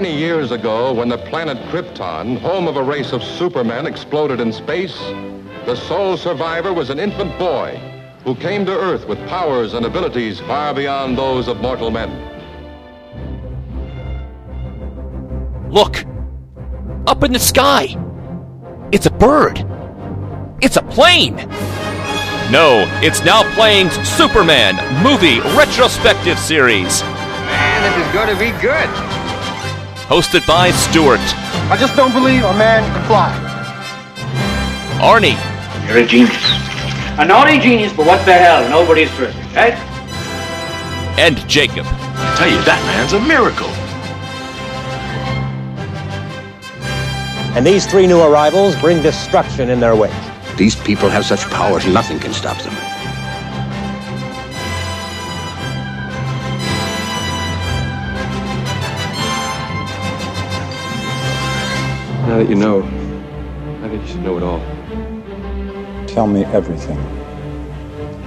Many years ago, when the planet Krypton, home of a race of supermen, exploded in space, the sole survivor was an infant boy who came to Earth with powers and abilities far beyond those of mortal men. Look! Up in the sky! It's a bird! It's a plane! No, it's now playing Superman Movie Retrospective Series. Man, this is going to be good. Hosted by Stewart. I just don't believe a man can fly. Arnie. You're a genius. A naughty genius, but what the hell? Nobody's perfect, right? And Jacob. I tell you, that man's a miracle. And these three new arrivals bring destruction in their wake. These people have such powers, nothing can stop them. Now that you know, I think you should know it all. Tell me everything,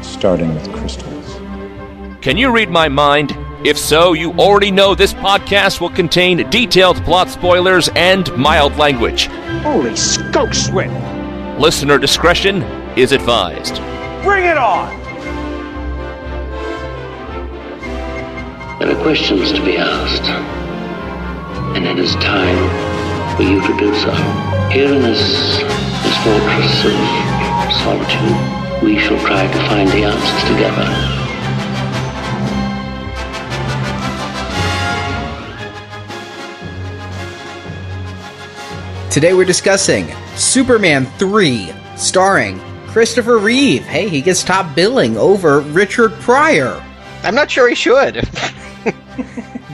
starting with crystals. Can you read my mind? If so, you already know this podcast will contain detailed plot spoilers and mild language. Holy skunk sweat! Listener discretion is advised. Bring it on! There are questions to be asked, and it is time for you to do so. Here in this, this fortress of solitude, we shall try to find the answers together. Today we're discussing Superman 3, starring Christopher Reeve. Hey, he gets top billing over Richard Pryor. I'm not sure he should.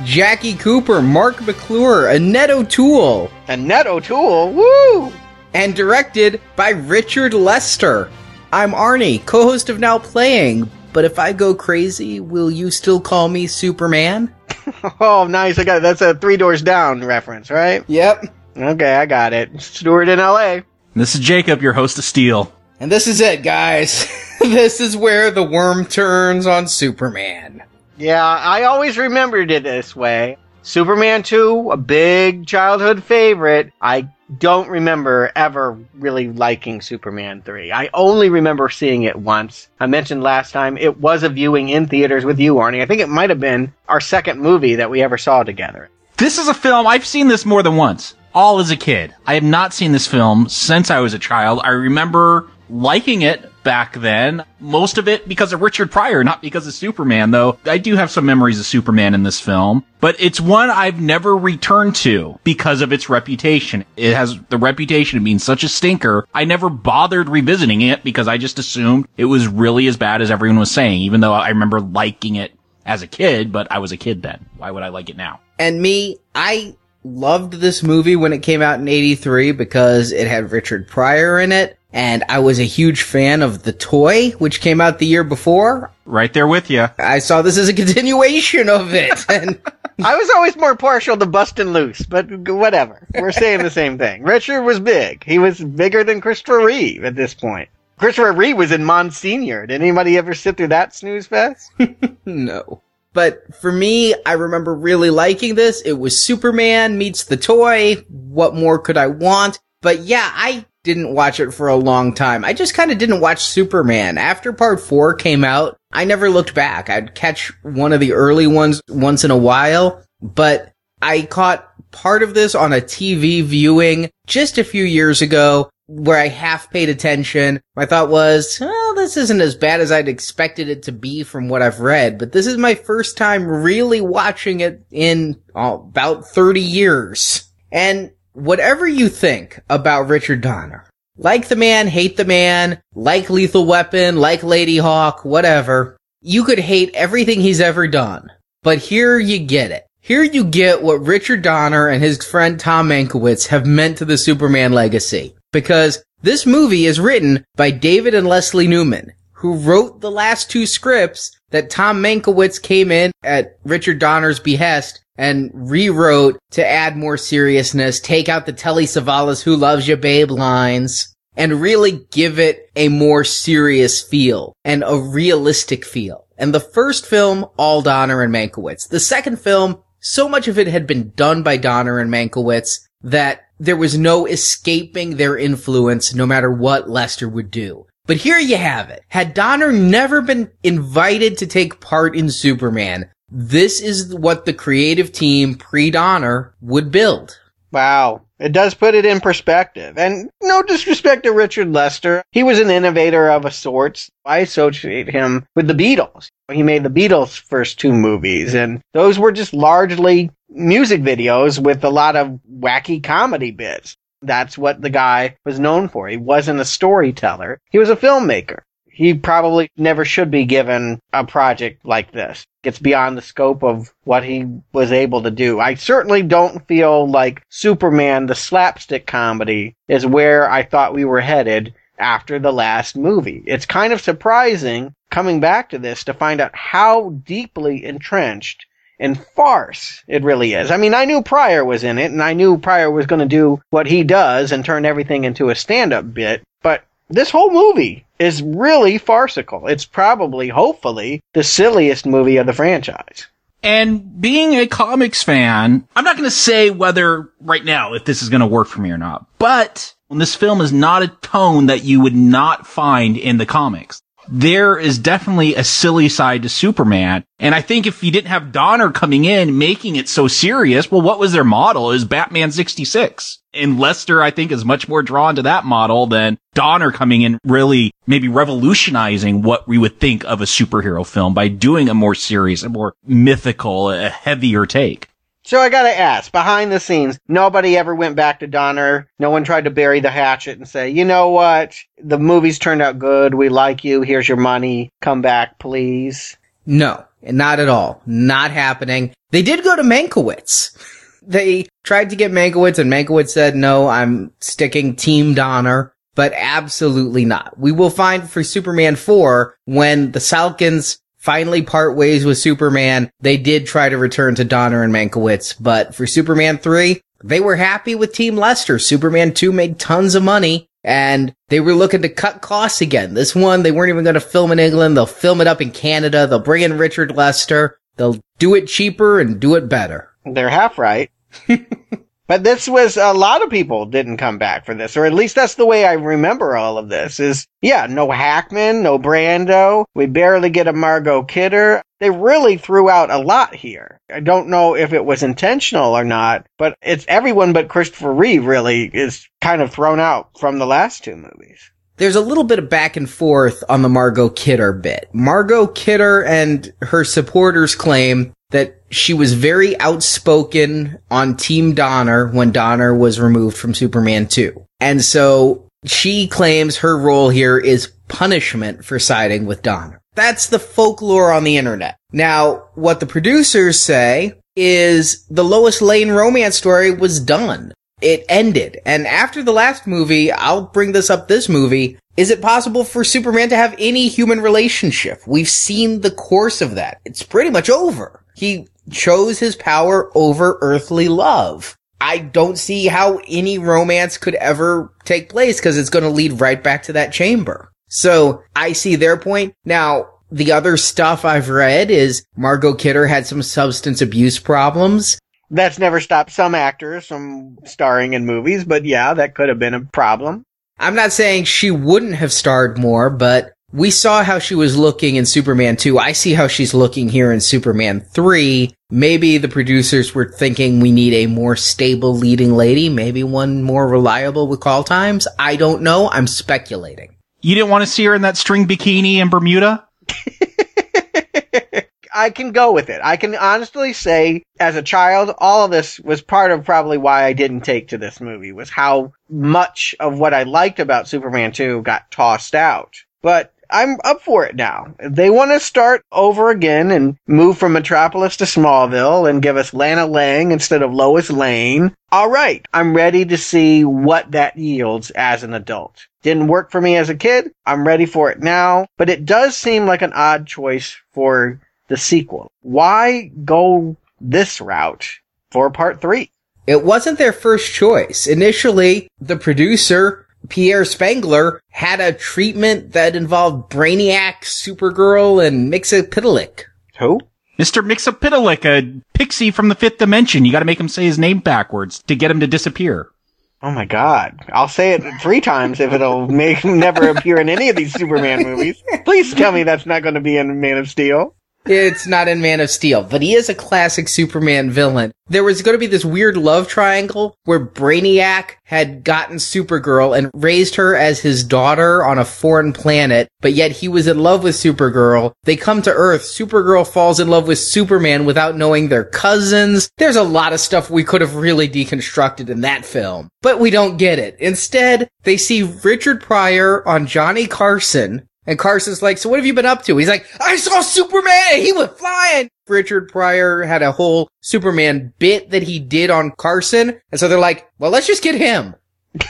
Jackie Cooper, Marc McClure, Annette O'Toole. Annette O'Toole, woo! And directed by Richard Lester. I'm Arnie, co-host of Now Playing, but if I go crazy, will you still call me Superman? oh, nice. I got it. That's a Three Doors Down reference, right? Yep. Okay, I got it. Stewart in LA. This is Jacob, your host of Steel. And this is it, guys. this is where the worm turns on Superman. Yeah, I always remembered it this way. Superman 2, a big childhood favorite. I don't remember ever really liking Superman 3. I only remember seeing it once. I mentioned last time it was a viewing in theaters with you, Arnie. I think it might have been our second movie that we ever saw together. This is a film, I've seen this more than once all as a kid. I have not seen this film since I was a child. I remember liking it back then. Most of it because of Richard Pryor, not because of Superman, though. I do have some memories of Superman in this film, but it's one I've never returned to because of its reputation. It has the reputation of being such a stinker. I never bothered revisiting it because I just assumed it was really as bad as everyone was saying, even though I remember liking it as a kid, but I was a kid then. Why would I like it now? And me, I loved this movie when it came out in 83 because it had Richard Pryor in it. And I was a huge fan of The Toy, which came out the year before. Right there with you. I saw this as a continuation of it. And I was always more partial to Bustin' Loose, but whatever. We're saying the same thing. Richard was big. He was bigger than Christopher Reeve at this point. Christopher Reeve was in Monsignor. Did anybody ever sit through that snooze fest? no. But for me, I remember really liking this. It was Superman meets the toy. What more could I want? But yeah, I didn't watch it for a long time. I just kind of didn't watch Superman. After part four came out, I never looked back. I'd catch one of the early ones once in a while, but I caught part of this on a TV viewing just a few years ago where I half paid attention. My thought was, well, this isn't as bad as I'd expected it to be from what I've read, but this is my first time really watching it in oh, about 30 years. And whatever you think about Richard Donner, like the man, hate the man, like Lethal Weapon, like Ladyhawke, whatever, you could hate everything he's ever done. But here you get it. Here you get what Richard Donner and his friend Tom Mankiewicz have meant to the Superman legacy because this movie is written by David and Leslie Newman, who wrote the last two scripts that Tom Mankiewicz came in at Richard Donner's behest and rewrote to add more seriousness, take out the Telly Savalas who loves you babe lines, and really give it a more serious feel and a realistic feel. And the first film, all Donner and Mankiewicz. The second film, so much of it had been done by Donner and Mankiewicz that there was no escaping their influence no matter what Lester would do. But here you have it. Had Donner never been invited to take part in Superman, this is what the creative team pre-Donner would build. Wow. It does put it in perspective. And no disrespect to Richard Lester. He was an innovator of a sorts. I associate him with the Beatles. He made the Beatles' first two movies, and those were just largely music videos with a lot of wacky comedy bits. That's what the guy was known for. He wasn't a storyteller. He was a filmmaker. He probably never should be given a project like this. It's beyond the scope of what he was able to do. I certainly don't feel like Superman, the slapstick comedy, is where I thought we were headed after the last movie. It's kind of surprising coming back to this to find out how deeply entrenched in farce it really is. I mean, I knew Pryor was in it, and I knew Pryor was going to do what he does and turn everything into a stand-up bit, but this whole movie is really farcical. It's probably, hopefully, the silliest movie of the franchise. And being a comics fan, I'm not going to say whether right now if this is going to work for me or not, but this film is not a tone that you would not find in the comics there is definitely a silly side to Superman. And I think if you didn't have Donner coming in making it so serious, well, what was their model? Is Batman 66. And Lester, I think, is much more drawn to that model than Donner coming in really maybe revolutionizing what we would think of a superhero film by doing a more serious, a more mythical, a heavier take. So I gotta ask, behind the scenes, nobody ever went back to Donner. No one tried to bury the hatchet and say, you know what? The movies turned out good. We like you. Here's your money. Come back, please. No, not at all. Not happening. They did go to Mankiewicz. They tried to get Mankiewicz and Mankiewicz said, no, I'm sticking Team Donner, but absolutely not. We will find for Superman 4 when the Salkinds finally part ways with Superman. They did try to return to Donner and Mankiewicz, but for Superman 3, they were happy with Team Lester. Superman 2 made tons of money and they were looking to cut costs again. This one, they weren't even going to film in England. They'll film it up in Canada. They'll bring in Richard Lester. They'll do it cheaper and do it better. They're half right. But this was a lot of people didn't come back for this, or at least that's the way I remember all of this. Is yeah, no Hackman, no Brando. We barely get a Margot Kidder. They really threw out a lot here. I don't know if it was intentional or not, but it's everyone but Christopher Reeve really is kind of thrown out from the last two movies there's a little bit of back and forth on the Margot Kidder bit. Margot Kidder and her supporters claim that she was very outspoken on Team Donner when Donner was removed from Superman 2. And so she claims her role here is punishment for siding with Donner. That's the folklore on the internet. Now, what the producers say is the Lois Lane romance story was done. It ended. And after the last movie, I'll bring this up this movie. Is it possible for Superman to have any human relationship? We've seen the course of that. It's pretty much over. He chose his power over earthly love. I don't see how any romance could ever take place because it's going to lead right back to that chamber. So I see their point. Now, the other stuff I've read is Margot Kidder had some substance abuse problems. That's never stopped some actors from starring in movies, but yeah, that could have been a problem. I'm not saying she wouldn't have starred more, but we saw how she was looking in Superman 2. I see how she's looking here in Superman 3. Maybe the producers were thinking we need a more stable leading lady, maybe one more reliable with call times. I don't know. I'm speculating. You didn't want to see her in that string bikini in Bermuda? I can go with it. I can honestly say, as a child, all of this was part of probably why I didn't take to this movie, was how much of what I liked about Superman 2 got tossed out. But I'm up for it now. They want to start over again and move from Metropolis to Smallville and give us Lana Lang instead of Lois Lane. All right. I'm ready to see what that yields as an adult. Didn't work for me as a kid. I'm ready for it now, but it does seem like an odd choice for the sequel. Why go this route for part three? It wasn't their first choice. Initially, the producer Pierre Spengler had a treatment that involved Brainiac, Supergirl, and Mxyzptlk. Who? Mr. Mxyzptlk, a pixie from the fifth dimension. You gotta make him say his name backwards to get him to disappear. Oh my god. I'll say it three times if it'll make him never appear in any of these Superman movies. Please tell me that's not going to be in Man of Steel. It's not in Man of Steel, but he is a classic Superman villain. There was going to be this weird love triangle where Brainiac had gotten Supergirl and raised her as his daughter on a foreign planet, but yet he was in love with Supergirl. They come to Earth. Supergirl falls in love with Superman without knowing they're cousins. There's a lot of stuff we could have really deconstructed in that film, but we don't get it. Instead, they see Richard Pryor on Johnny Carson and Carson's like, so what have you been up to? He's like, I saw Superman. He was flying. Richard Pryor had a whole Superman bit that he did on Carson. And so they're like, well, let's just get him.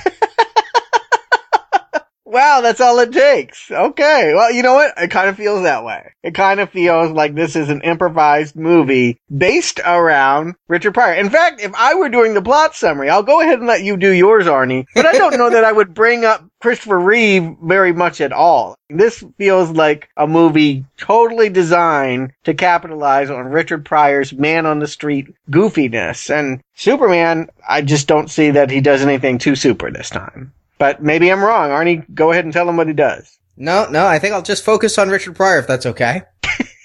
Wow, that's all it takes. Okay. Well, you know what? It kind of feels that way. It kind of feels like this is an improvised movie based around Richard Pryor. In fact, if I were doing the plot summary, I'll go ahead and let you do yours, Arnie, but I don't know that I would bring up Christopher Reeve very much at all. This feels like a movie totally designed to capitalize on Richard Pryor's man on the street goofiness. And Superman, I just don't see that he does anything too super this time. But maybe I'm wrong. Arnie, go ahead and tell him what he does. No, no, I think I'll just focus on Richard Pryor if that's okay.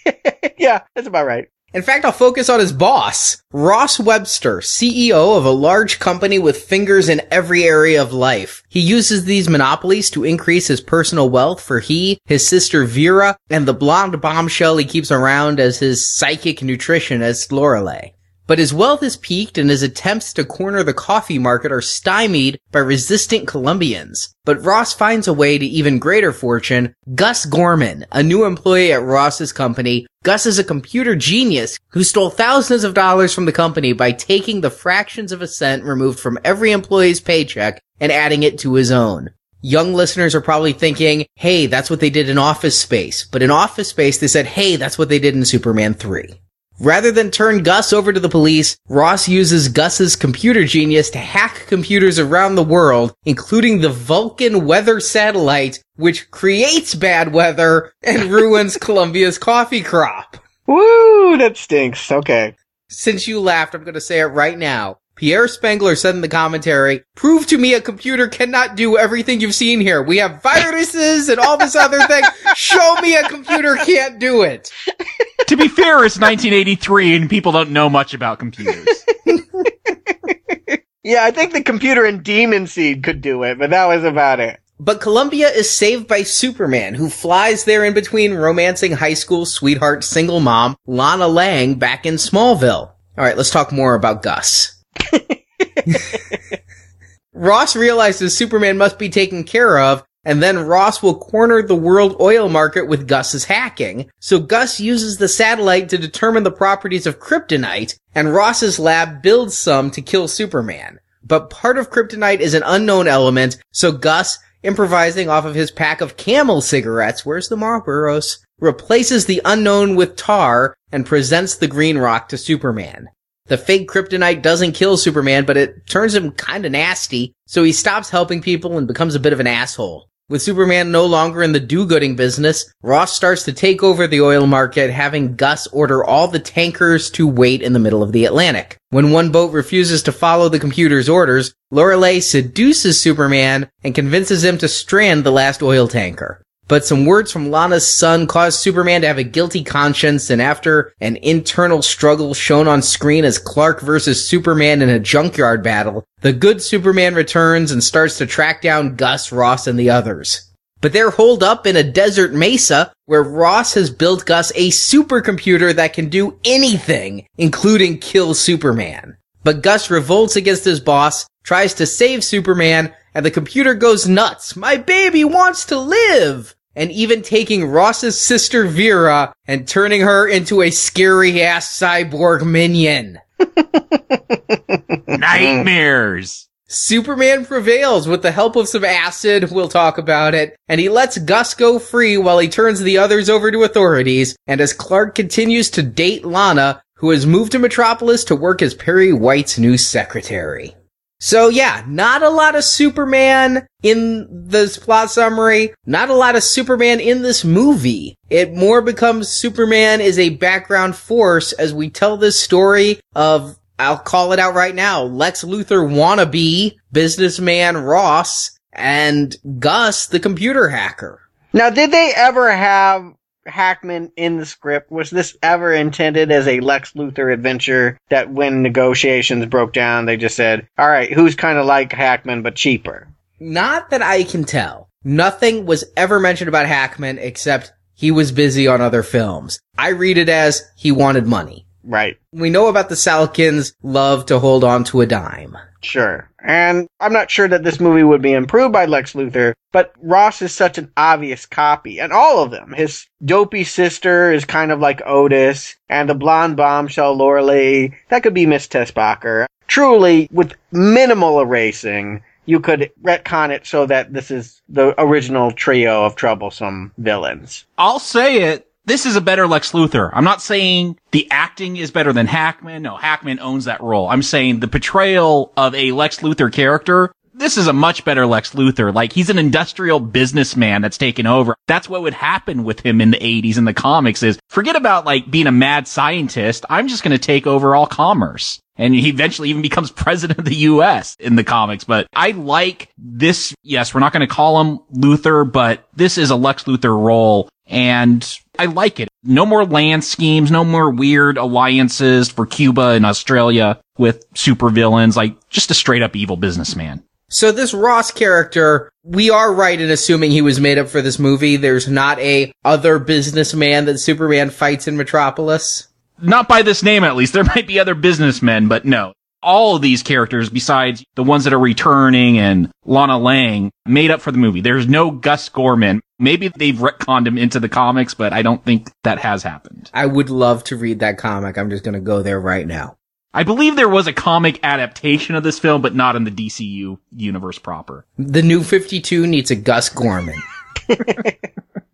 yeah, that's about right. In fact, I'll focus on his boss, Ross Webster, CEO of a large company with fingers in every area of life. He uses these monopolies to increase his personal wealth for he, his sister Vera, and the blonde bombshell he keeps around as his psychic nutritionist Lorelei. But his wealth is peaked and his attempts to corner the coffee market are stymied by resistant Colombians. But Ross finds a way to even greater fortune. Gus Gorman, a new employee at Ross's company. Gus is a computer genius who stole thousands of dollars from the company by taking the fractions of a cent removed from every employee's paycheck and adding it to his own. Young listeners are probably thinking, hey, that's what they did in Office Space. But in Office Space, they said, hey, that's what they did in Superman 3. Rather than turn Gus over to the police, Ross uses Gus's computer genius to hack computers around the world, including the Vulcan weather satellite, which creates bad weather and ruins Colombia's coffee crop. Woo, that stinks. Okay. Since you laughed, I'm going to say it right now. Pierre Spengler said in the commentary, prove to me a computer cannot do everything you've seen here. We have viruses and all this other thing. Show me a computer can't do it. to be fair, it's 1983 and people don't know much about computers. yeah, I think the computer in Demon Seed could do it, but that was about it. But Colombia is saved by Superman, who flies there in between romancing high school sweetheart single mom Lana Lang back in Smallville. All right, let's talk more about Gus. Ross realizes Superman must be taken care of, and then Ross will corner the world oil market with Gus's hacking. So Gus uses the satellite to determine the properties of kryptonite, and Ross's lab builds some to kill Superman. But part of kryptonite is an unknown element, so Gus, improvising off of his pack of camel cigarettes, where's the Marlboros, replaces the unknown with tar and presents the green rock to Superman. The fake kryptonite doesn't kill Superman, but it turns him kinda nasty, so he stops helping people and becomes a bit of an asshole. With Superman no longer in the do-gooding business, Ross starts to take over the oil market, having Gus order all the tankers to wait in the middle of the Atlantic. When one boat refuses to follow the computer's orders, Lorelei seduces Superman and convinces him to strand the last oil tanker. But some words from Lana's son cause Superman to have a guilty conscience, and after an internal struggle shown on screen as Clark versus Superman in a junkyard battle, the good Superman returns and starts to track down Gus, Ross, and the others. But they're holed up in a desert mesa where Ross has built Gus a supercomputer that can do anything, including kill Superman. But Gus revolts against his boss, tries to save Superman, and the computer goes nuts. My baby wants to live! And even taking Ross's sister Vera and turning her into a scary ass cyborg minion. Nightmares. Superman prevails with the help of some acid, we'll talk about it, and he lets Gus go free while he turns the others over to authorities, and as Clark continues to date Lana, who has moved to Metropolis to work as Perry White's new secretary. So yeah, not a lot of Superman in this plot summary, not a lot of Superman in this movie. It more becomes Superman is a background force as we tell this story of I'll call it out right now. Lex Luthor wannabe businessman Ross and Gus, the computer hacker. Now, did they ever have Hackman in the script? Was this ever intended as a Lex Luthor adventure that when negotiations broke down, they just said, all right, who's kind of like Hackman but cheaper? Not that I can tell. Nothing was ever mentioned about Hackman except he was busy on other films. I read it as he wanted money. Right. We know about the Salkinds love to hold on to a dime. Sure. And I'm not sure that this movie would be improved by Lex Luthor, but Ross is such an obvious copy. And all of them. His dopey sister is kind of like Otis, and the blonde bombshell Lorelei, that could be Miss Teschmacher. Truly, with minimal erasing, you could retcon it so that this is the original trio of troublesome villains. I'll say it. This is a better Lex Luthor. I'm not saying the acting is better than Hackman. No, Hackman owns that role. I'm saying the portrayal of a Lex Luthor character this is a much better Lex Luthor. Like he's an industrial businessman that's taken over. That's what would happen with him in the 80s in the comics is forget about like being a mad scientist. I'm just going to take over all commerce. And he eventually even becomes president of the US in the comics. But I like this. Yes, we're not going to call him Luthor, but this is a Lex Luthor role. And I like it. No more land schemes, no more weird alliances for Cuba and Australia with supervillains, like just a straight up evil businessman. So this Ross character, we are right in assuming he was made up for this movie. There's not a other businessman that Superman fights in Metropolis. Not by this name, at least. There might be other businessmen, but no. All of these characters, besides the ones that are returning and Lana Lang, made up for the movie. There's no Gus Gorman. Maybe they've retconned him into the comics, but I don't think that has happened. I would love to read that comic. I'm just going to go there right now. I believe there was a comic adaptation of this film, but not in the DCU universe proper. The new 52 needs a Gus Gorman.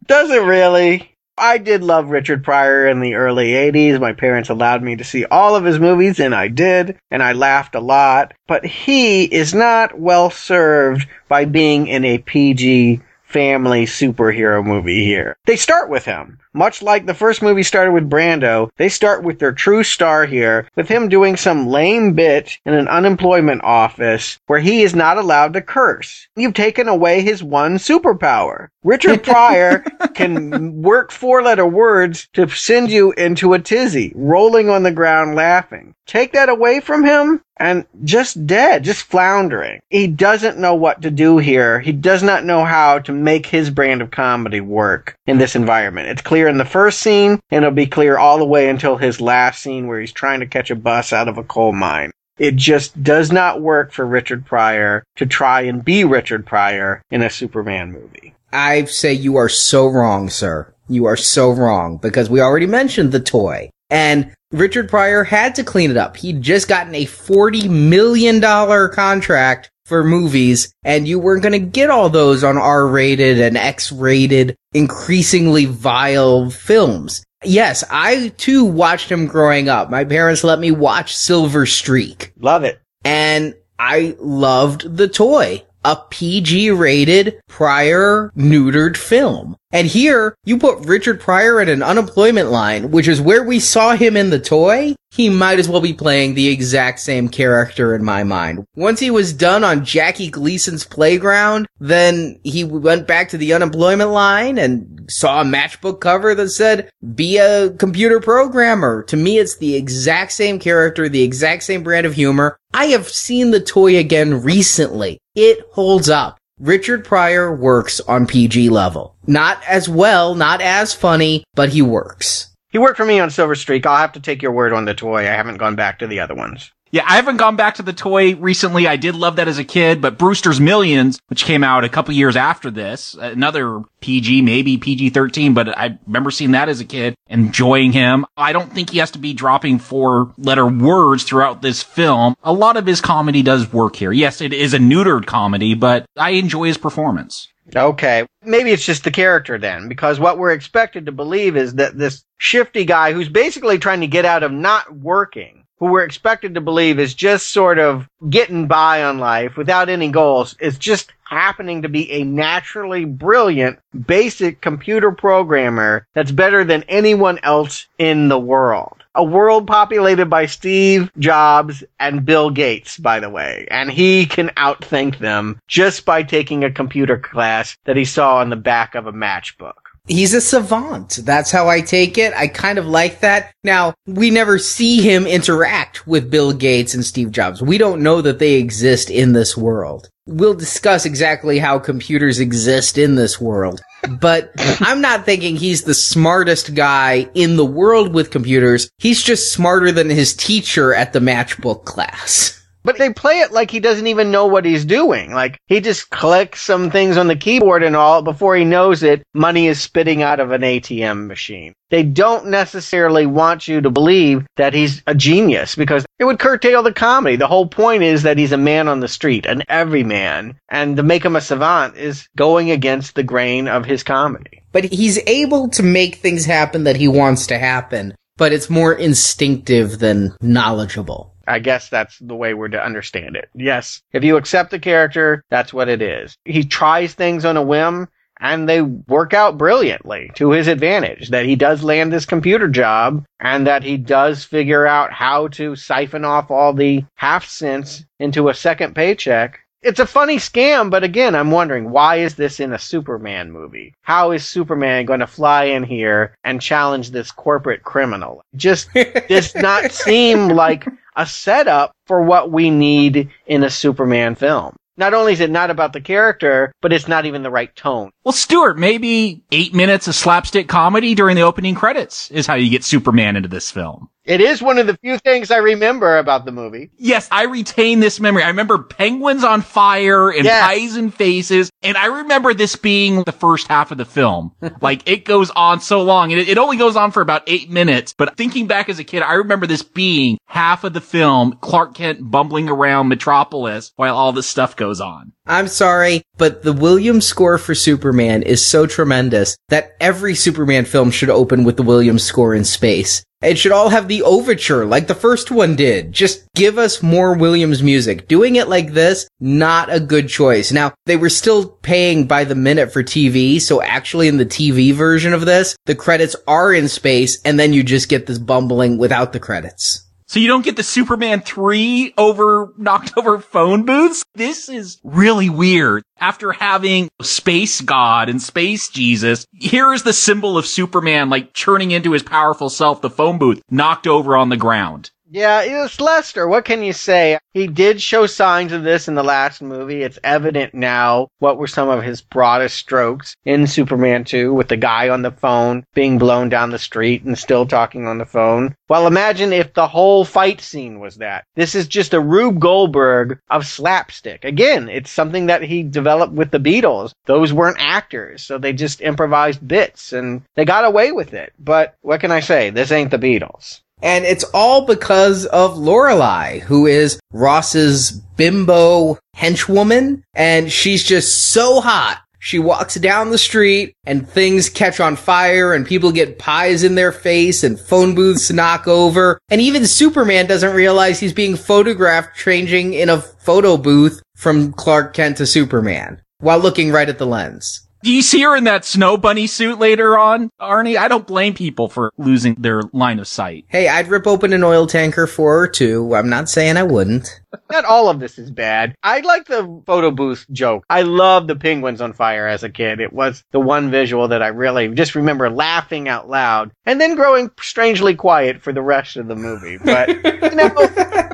Does it really? I did love Richard Pryor in the early 80s. My parents allowed me to see all of his movies, and I did, and I laughed a lot. But he is not well served by being in a PG family superhero movie here. They start with him. Much like the first movie started with Brando, they start with their true star here, with him doing some lame bit in an unemployment office where he is not allowed to curse. You've taken away his one superpower. Richard Pryor can work four letter words to send you into a tizzy, rolling on the ground laughing. Take that away from him and just dead, just floundering. He doesn't know what to do here. He does not know how to make his brand of comedy work in this environment. It's clear in the first scene, and it'll be clear all the way until his last scene where he's trying to catch a bus out of a coal mine. It just does not work for Richard Pryor to try and be Richard Pryor in a Superman movie. I say you are so wrong, sir. You are so wrong because we already mentioned the toy. And Richard Pryor had to clean it up. He'd just gotten a $40 million contract for movies and you weren't going to get all those on R-rated and X-rated, increasingly vile films. Yes, I too watched him growing up. My parents let me watch Silver Streak. Love it. And I loved the toy. A PG rated Pryor neutered film. And here, you put Richard Pryor in an unemployment line, which is where we saw him in the toy. He might as well be playing the exact same character in my mind. Once he was done on Jackie Gleason's playground, then he went back to the unemployment line and saw a matchbook cover that said, be a computer programmer. To me, it's the exact same character, the exact same brand of humor. I have seen the toy again recently. It holds up. Richard Pryor works on PG level. Not as well, not as funny, but he works. He worked for me on Silver Streak. I'll have to take your word on the toy. I haven't gone back to the other ones. Yeah, I haven't gone back to the toy recently. I did love that as a kid, but Brewster's Millions, which came out a couple years after this, another PG, maybe PG-13, but I remember seeing that as a kid, enjoying him. I don't think he has to be dropping four letter words throughout this film. A lot of his comedy does work here. Yes, it is a neutered comedy, but I enjoy his performance. Okay. Maybe it's just the character then, because what we're expected to believe is that this shifty guy who's basically trying to get out of not working who we're expected to believe is just sort of getting by on life without any goals is just happening to be a naturally brilliant basic computer programmer that's better than anyone else in the world. A world populated by Steve Jobs and Bill Gates, by the way. And he can outthink them just by taking a computer class that he saw on the back of a matchbook. He's a savant. That's how I take it. I kind of like that. Now, we never see him interact with Bill Gates and Steve Jobs. We don't know that they exist in this world. We'll discuss exactly how computers exist in this world. But I'm not thinking he's the smartest guy in the world with computers. He's just smarter than his teacher at the matchbook class. But they play it like he doesn't even know what he's doing. Like he just clicks some things on the keyboard and all before he knows it, money is spitting out of an ATM machine. They don't necessarily want you to believe that he's a genius because it would curtail the comedy. The whole point is that he's a man on the street, an everyman, and to make him a savant is going against the grain of his comedy. But he's able to make things happen that he wants to happen, but it's more instinctive than knowledgeable. I guess that's the way we're to understand it. Yes. If you accept the character, that's what it is. He tries things on a whim and they work out brilliantly to his advantage that he does land this computer job and that he does figure out how to siphon off all the half cents into a second paycheck. It's a funny scam, but again, I'm wondering why is this in a Superman movie? How is Superman going to fly in here and challenge this corporate criminal? Just does not seem like a setup for what we need in a Superman film. Not only is it not about the character, but it's not even the right tone. Well, Stewart, maybe eight minutes of slapstick comedy during the opening credits is how you get Superman into this film. It is one of the few things I remember about the movie. Yes, I retain this memory. I remember penguins on fire and Yes. pies and faces. And I remember this being the first half of the film. like it goes on so long and it, it only goes on for about eight minutes. But thinking back as a kid, I remember this being half of the film, Clark Kent bumbling around Metropolis while all this stuff goes on. I'm sorry, but the Williams score for Superman is so tremendous that every Superman film should open with the Williams score in space. It should all have the overture like the first one did. Just give us more Williams music. Doing it like this, not a good choice. Now, they were still paying by the minute for TV, so actually in the TV version of this, the credits are in space and then you just get this bumbling without the credits. So you don't get the Superman 3 over knocked over phone booths? This is really weird. After having Space God and Space Jesus, here is the symbol of Superman like churning into his powerful self, the phone booth, knocked over on the ground. Yeah, it's Lester. What can you say? He did show signs of this in the last movie. It's evident now what were some of his broadest strokes in Superman 2 with the guy on the phone being blown down the street and still talking on the phone. Well, imagine if the whole fight scene was that. This is just a Rube Goldberg of slapstick. Again, it's something that he developed with the Beatles. Those weren't actors, so they just improvised bits and they got away with it. But what can I say? This ain't the Beatles. And it's all because of Lorelei, who is Ross's bimbo henchwoman, and she's just so hot. She walks down the street and things catch on fire and people get pies in their face and phone booths knock over. And even Superman doesn't realize he's being photographed changing in a photo booth from Clark Kent to Superman while looking right at the lens. Do you see her in that snow bunny suit later on, Arnie? I don't blame people for losing their line of sight. Hey, I'd rip open an oil tanker for her too. I'm not saying I wouldn't. Not all of this is bad. I like the photo booth joke. I love the penguins on fire as a kid. It was the one visual that I really just remember laughing out loud and then growing strangely quiet for the rest of the movie. But, you know,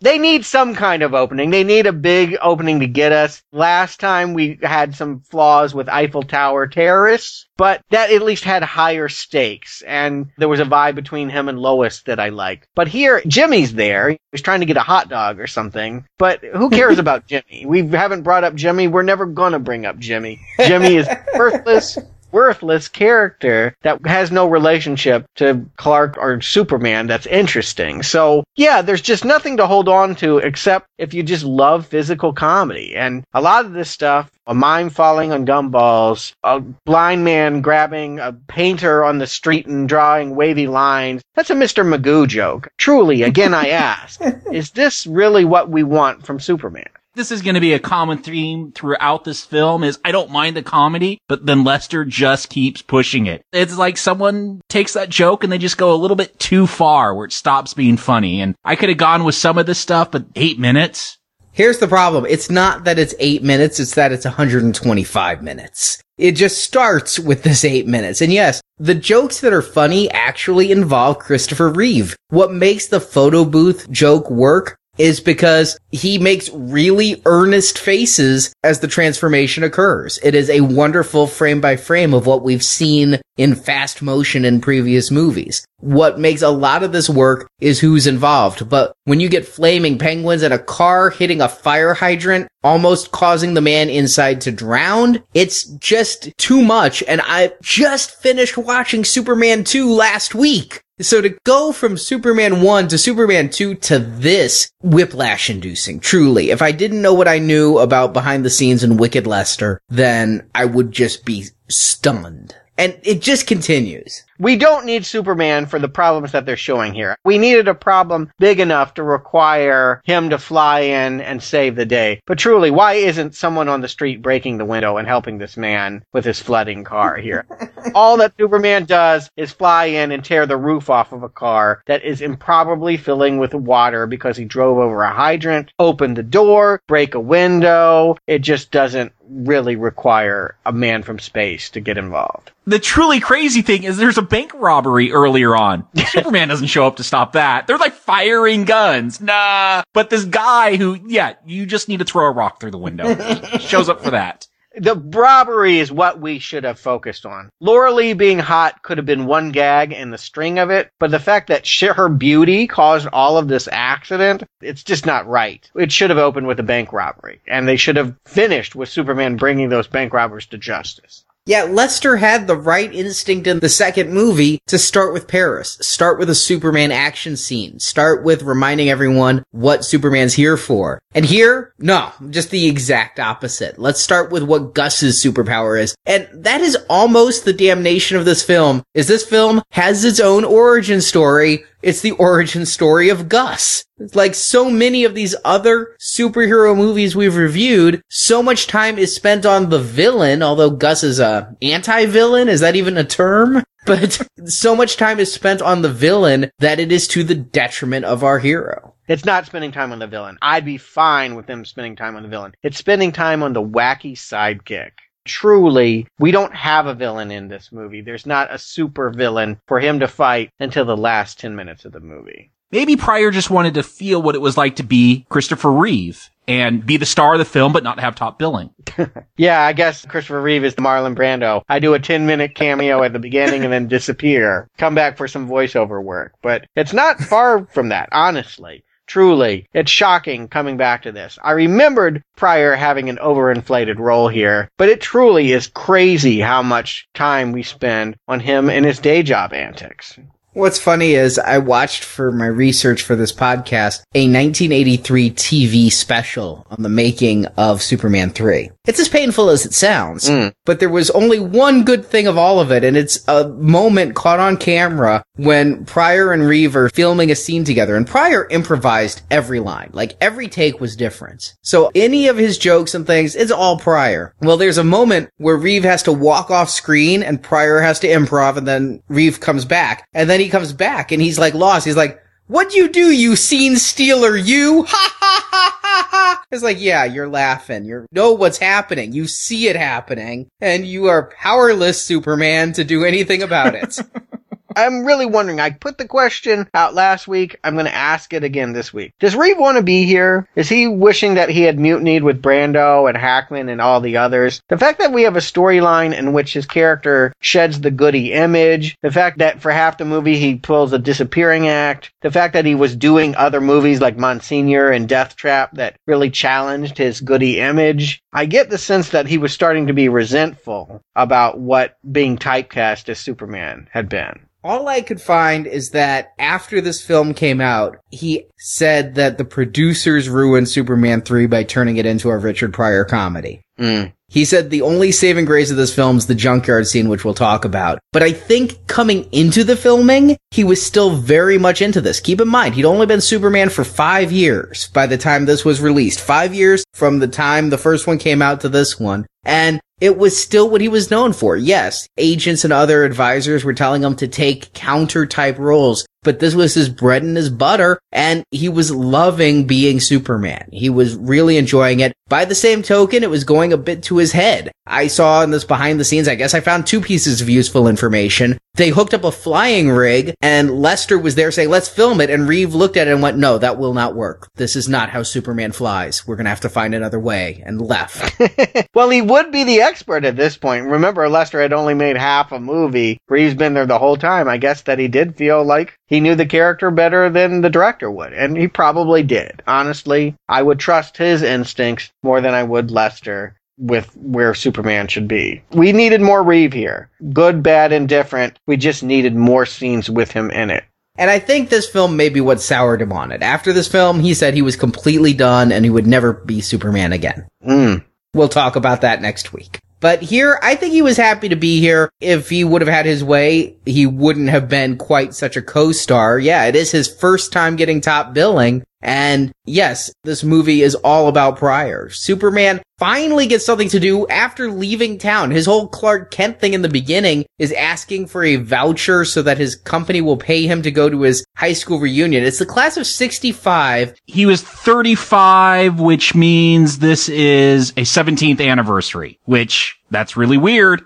they need some kind of opening. They need a big opening to get us. Last time we had some flaws with Eiffel Tower terrorists, but that at least had higher stakes and there was a vibe between him and Lois that I liked. But here, Jimmy's there. He's trying to get a hot dog or something, but who cares about Jimmy? We haven't brought up Jimmy. We're never gonna bring up Jimmy. Jimmy is worthless. Worthless character that has no relationship to Clark or Superman that's interesting. So, yeah, there's just nothing to hold on to except if you just love physical comedy. And a lot of this stuff, a mime falling on gumballs, a blind man grabbing a painter on the street and drawing wavy lines, that's a Mr. Magoo joke. Truly, again, I ask, is this really what we want from Superman? This is going to be a common theme throughout this film is I don't mind the comedy, but then Lester just keeps pushing it. It's like someone takes that joke and they just go a little bit too far where it stops being funny. And I could have gone with some of this stuff, but eight minutes. Here's the problem. It's not that it's eight minutes. It's that it's 125 minutes. It just starts with this eight minutes. And yes, the jokes that are funny actually involve Christopher Reeve. What makes the photo booth joke work is because he makes really earnest faces as the transformation occurs. It is a wonderful frame by frame of what we've seen in fast motion in previous movies. What makes a lot of this work is who's involved. But when you get flaming penguins and a car hitting a fire hydrant, almost causing the man inside to drown, it's just too much. And I just finished watching Superman 2 last week. So to go from Superman 1 to Superman 2 to this, whiplash inducing, truly. If I didn't know what I knew about behind the scenes in Wicked Lester, then I would just be stunned. And it just continues. We don't need Superman for the problems that they're showing here. We needed a problem big enough to require him to fly in and save the day. But truly, why isn't someone on the street breaking the window and helping this man with his flooding car here? All that Superman does is fly in and tear the roof off of a car that is improbably filling with water because he drove over a hydrant, opened the door, break a window. It just doesn't really require a man from space to get involved. The truly crazy thing is there's a bank robbery earlier on. Superman doesn't show up to stop that. They're like firing guns. Nah. But this guy who, yeah, you just need to throw a rock through the window. shows up for that. The robbery is what we should have focused on. Lorelei being hot could have been one gag in the string of it, but the fact that she, her beauty caused all of this accident, it's just not right. It should have opened with a bank robbery, and they should have finished with Superman bringing those bank robbers to justice. Yeah, Lester had the right instinct in the second movie to start with Paris. Start with a Superman action scene. Start with reminding everyone what Superman's here for. And here, no, just the exact opposite. Let's start with what Gus's superpower is. And that is almost the damnation of this film, is this film has its own origin story it's the origin story of Gus. Like so many of these other superhero movies we've reviewed, so much time is spent on the villain, although Gus is a anti-villain. Is that even a term? But so much time is spent on the villain that it is to the detriment of our hero. It's not spending time on the villain. I'd be fine with them spending time on the villain. It's spending time on the wacky sidekick truly, we don't have a villain in this movie. There's not a super villain for him to fight until the last 10 minutes of the movie. Maybe Pryor just wanted to feel what it was like to be Christopher Reeve and be the star of the film, but not have top billing. yeah, I guess Christopher Reeve is the Marlon Brando. I do a 10 minute cameo at the beginning and then disappear. Come back for some voiceover work. But it's not far from that, honestly. Truly, it's shocking coming back to this. I remembered Pryor having an overinflated role here, but it truly is crazy how much time we spend on him and his day job antics. What's funny is I watched for my research for this podcast a 1983 TV special on the making of Superman 3. It's as painful as it sounds, mm. but there was only one good thing of all of it, and it's a moment caught on camera when Pryor and Reeve are filming a scene together, and Pryor improvised every line. Like every take was different. So any of his jokes and things, it's all Pryor. Well, there's a moment where Reeve has to walk off screen and Pryor has to improv, and then Reeve comes back, and then he comes back and he's like lost. He's like, What'd you do, you scene stealer, you? Ha ha ha ha ha! It's like, yeah, you're laughing. You know what's happening. You see it happening, and you are powerless, Superman, to do anything about it. I'm really wondering. I put the question out last week. I'm going to ask it again this week. Does Reeve want to be here? Is he wishing that he had mutinied with Brando and Hackman and all the others? The fact that we have a storyline in which his character sheds the goody image, the fact that for half the movie he pulls a disappearing act, the fact that he was doing other movies like Monsignor and Deathtrap that really challenged his goody image. I get the sense that he was starting to be resentful about what being typecast as Superman had been. All I could find is that after this film came out, he said that the producers ruined Superman 3 by turning it into a Richard Pryor comedy. Mm. He said the only saving grace of this film is the junkyard scene, which we'll talk about. But I think coming into the filming, he was still very much into this. Keep in mind, he'd only been Superman for five years by the time this was released. Five years from the time the first one came out to this one. And it was still what he was known for. Yes, agents and other advisors were telling him to take counter type roles, but this was his bread and his butter, and he was loving being Superman. He was really enjoying it. By the same token, it was going a bit to his head. I saw in this behind the scenes, I guess I found two pieces of useful information. They hooked up a flying rig, and Lester was there saying, let's film it, and Reeve looked at it and went, no, that will not work. This is not how Superman flies. We're gonna have to find another way, and left. well, he would be the expert at this point. Remember, Lester had only made half a movie. Reeve's been there the whole time. I guess that he did feel like he knew the character better than the director would, and he probably did. Honestly, I would trust his instincts more than I would Lester with where Superman should be. We needed more Reeve here. Good, bad, indifferent. We just needed more scenes with him in it. And I think this film may be what soured him on it. After this film, he said he was completely done and he would never be Superman again. Mm. We'll talk about that next week. But here, I think he was happy to be here. If he would have had his way, he wouldn't have been quite such a co-star. Yeah, it is his first time getting top billing. And yes, this movie is all about Pryor. Superman finally gets something to do after leaving town. His whole Clark Kent thing in the beginning is asking for a voucher so that his company will pay him to go to his high school reunion. It's the class of 65. He was 35, which means this is a 17th anniversary, which that's really weird.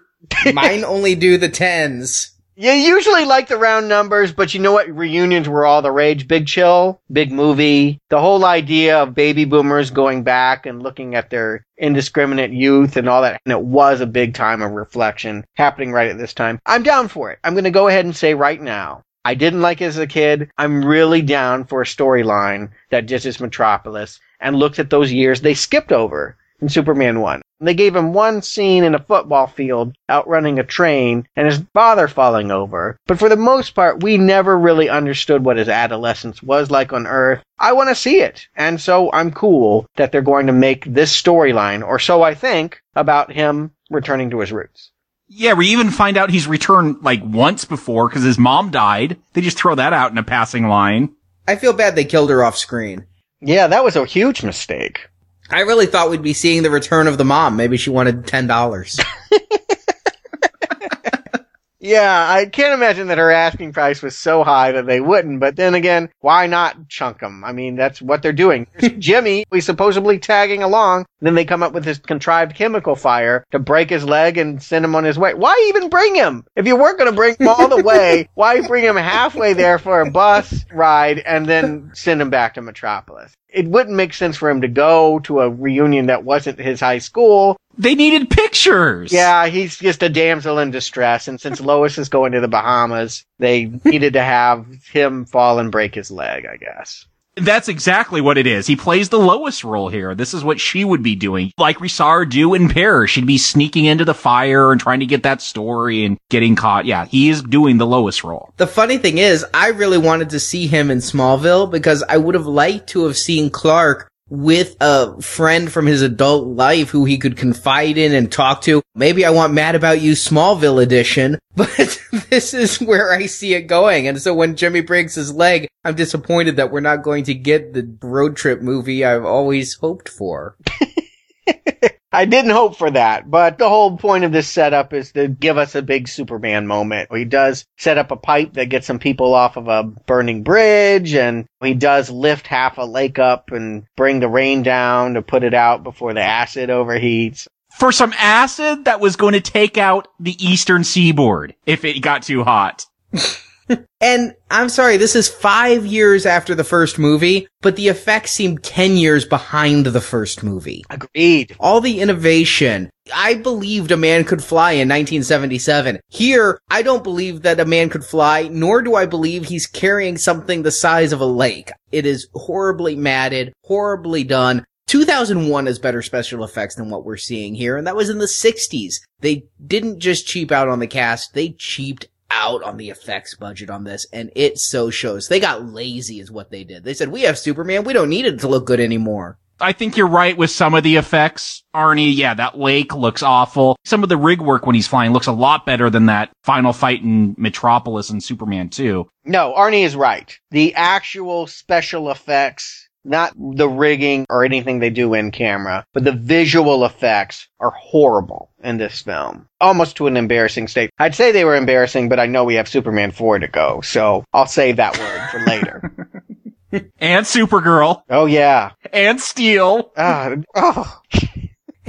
Mine only do the tens. You usually like the round numbers, but you know what? Reunions were all the rage. Big chill, big movie. The whole idea of baby boomers going back and looking at their indiscriminate youth and all that. And it was a big time of reflection happening right at this time. I'm down for it. I'm going to go ahead and say right now. I didn't like it as a kid. I'm really down for a storyline that dishes Metropolis and looks at those years they skipped over in Superman 1. They gave him one scene in a football field outrunning a train and his father falling over. But for the most part, we never really understood what his adolescence was like on Earth. I want to see it. And so I'm cool that they're going to make this storyline, or so I think, about him returning to his roots. Yeah, we even find out he's returned like once before because his mom died. They just throw that out in a passing line. I feel bad they killed her off screen. Yeah, that was a huge mistake. I really thought we'd be seeing the return of the mom. Maybe she wanted ten dollars. yeah, I can't imagine that her asking price was so high that they wouldn't. But then again, why not chunk them? I mean, that's what they're doing. Jimmy, we supposedly tagging along. Then they come up with this contrived chemical fire to break his leg and send him on his way. Why even bring him? If you weren't going to bring him all the way, why bring him halfway there for a bus ride and then send him back to Metropolis? It wouldn't make sense for him to go to a reunion that wasn't his high school. They needed pictures. Yeah, he's just a damsel in distress. And since Lois is going to the Bahamas, they needed to have him fall and break his leg, I guess. That's exactly what it is. He plays the lowest role here. This is what she would be doing. Like her do in Paris. She'd be sneaking into the fire and trying to get that story and getting caught. Yeah, he is doing the lowest role. The funny thing is, I really wanted to see him in Smallville because I would have liked to have seen Clark with a friend from his adult life who he could confide in and talk to. Maybe I want Mad About You Smallville edition, but this is where I see it going. And so when Jimmy breaks his leg, I'm disappointed that we're not going to get the road trip movie I've always hoped for. I didn't hope for that, but the whole point of this setup is to give us a big Superman moment. He does set up a pipe that gets some people off of a burning bridge, and he does lift half a lake up and bring the rain down to put it out before the acid overheats. For some acid that was going to take out the eastern seaboard if it got too hot. and I'm sorry, this is five years after the first movie, but the effects seem 10 years behind the first movie. Agreed. All the innovation. I believed a man could fly in 1977. Here, I don't believe that a man could fly, nor do I believe he's carrying something the size of a lake. It is horribly matted, horribly done. 2001 has better special effects than what we're seeing here, and that was in the 60s. They didn't just cheap out on the cast, they cheaped out on the effects budget on this, and it so shows. They got lazy is what they did. They said, we have Superman, we don't need it to look good anymore. I think you're right with some of the effects. Arnie, yeah, that lake looks awful. Some of the rig work when he's flying looks a lot better than that final fight in Metropolis and Superman 2. No, Arnie is right. The actual special effects not the rigging or anything they do in camera, but the visual effects are horrible in this film. Almost to an embarrassing state. I'd say they were embarrassing, but I know we have Superman 4 to go, so I'll save that word for later. and Supergirl. Oh yeah. And Steel. Uh, oh.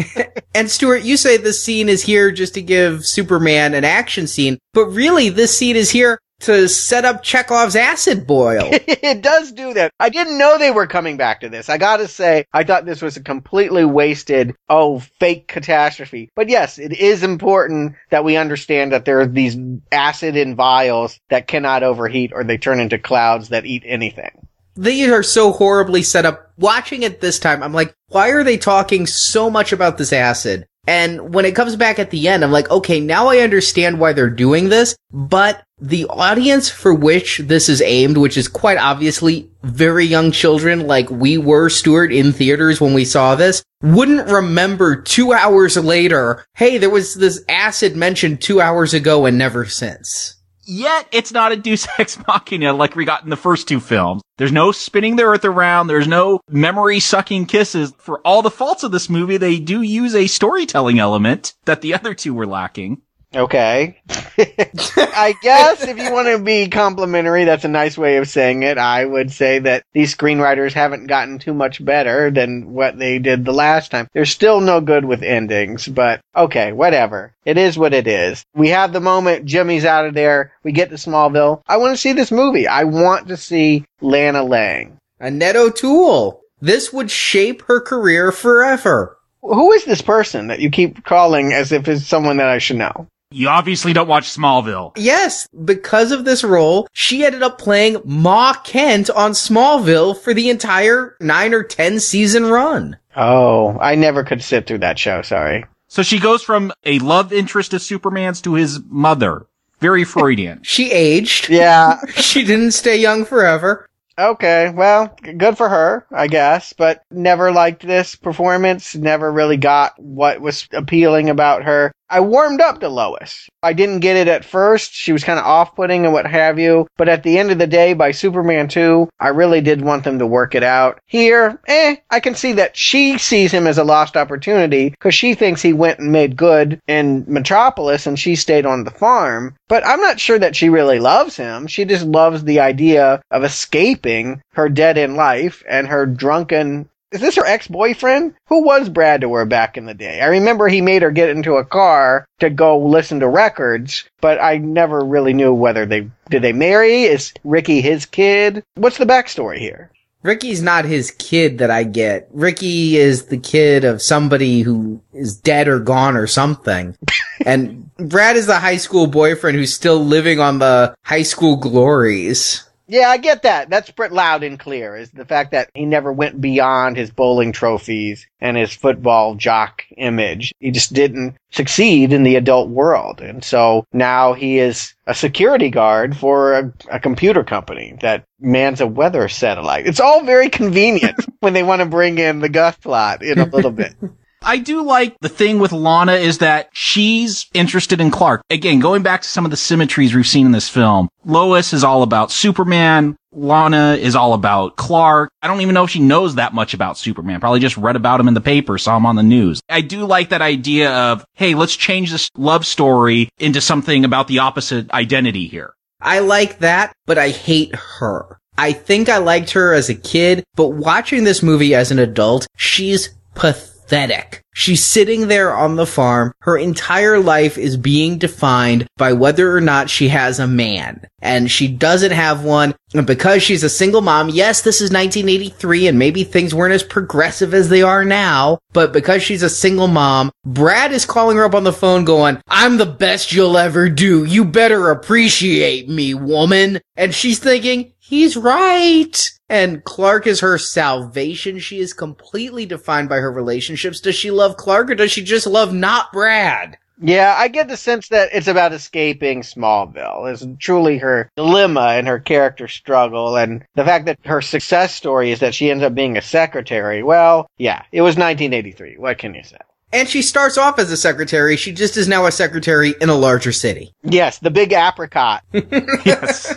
and Stewart, you say this scene is here just to give Superman an action scene, but really this scene is here to set up Chekhov's acid boil. it does do that. I didn't know they were coming back to this. I gotta say, I thought this was a completely wasted, oh, fake catastrophe. But yes, it is important that we understand that there are these acid in vials that cannot overheat or they turn into clouds that eat anything. These are so horribly set up. Watching it this time, I'm like, why are they talking so much about this acid? And when it comes back at the end, I'm like, okay, now I understand why they're doing this, but the audience for which this is aimed, which is quite obviously very young children like we were, Stewart, in theaters when we saw this, wouldn't remember two hours later, hey, there was this acid mentioned two hours ago and never since. Yet it's not a Deus Ex Machina like we got in the first two films. There's no spinning the earth around. There's no memory sucking kisses. For all the faults of this movie, they do use a storytelling element that the other two were lacking. Okay. I guess if you want to be complimentary, that's a nice way of saying it. I would say that these screenwriters haven't gotten too much better than what they did the last time. They're still no good with endings, but okay, whatever. It is what it is. We have the moment Jimmy's out of there. We get to Smallville. I want to see this movie. I want to see Lana Lang. Annette O'Toole. This would shape her career forever. Who is this person that you keep calling as if it's someone that I should know? You obviously don't watch Smallville. Yes, because of this role, she ended up playing Ma Kent on Smallville for the entire nine or ten season run. Oh, I never could sit through that show, sorry. So she goes from a love interest of Superman's to his mother. Very Freudian. she aged. Yeah. she didn't stay young forever. Okay, well, good for her, I guess, but never liked this performance, never really got what was appealing about her. I warmed up to Lois. I didn't get it at first. She was kind of off putting and what have you. But at the end of the day, by Superman 2, I really did want them to work it out. Here, eh, I can see that she sees him as a lost opportunity because she thinks he went and made good in Metropolis and she stayed on the farm. But I'm not sure that she really loves him. She just loves the idea of escaping her dead end life and her drunken is this her ex-boyfriend? Who was Brad to her back in the day? I remember he made her get into a car to go listen to records, but I never really knew whether they did they marry? Is Ricky his kid? What's the backstory here? Ricky's not his kid that I get. Ricky is the kid of somebody who is dead or gone or something. and Brad is the high school boyfriend who's still living on the high school glories. Yeah, I get that. That's pretty loud and clear. Is the fact that he never went beyond his bowling trophies and his football jock image. He just didn't succeed in the adult world. And so now he is a security guard for a, a computer company that mans a weather satellite. It's all very convenient when they want to bring in the Gus plot in a little bit. I do like the thing with Lana is that she's interested in Clark. Again, going back to some of the symmetries we've seen in this film. Lois is all about Superman. Lana is all about Clark. I don't even know if she knows that much about Superman. Probably just read about him in the paper, saw him on the news. I do like that idea of, hey, let's change this love story into something about the opposite identity here. I like that, but I hate her. I think I liked her as a kid, but watching this movie as an adult, she's pathetic pathetic. She's sitting there on the farm. Her entire life is being defined by whether or not she has a man. And she doesn't have one. And because she's a single mom, yes, this is 1983 and maybe things weren't as progressive as they are now. But because she's a single mom, Brad is calling her up on the phone going, I'm the best you'll ever do. You better appreciate me, woman. And she's thinking, he's right. And Clark is her salvation. She is completely defined by her relationships. Does she love Clark or does she just love not Brad? Yeah, I get the sense that it's about escaping Smallville. It's truly her dilemma and her character struggle. And the fact that her success story is that she ends up being a secretary. Well, yeah, it was 1983. What can you say? And she starts off as a secretary. She just is now a secretary in a larger city. Yes, the big apricot. yes.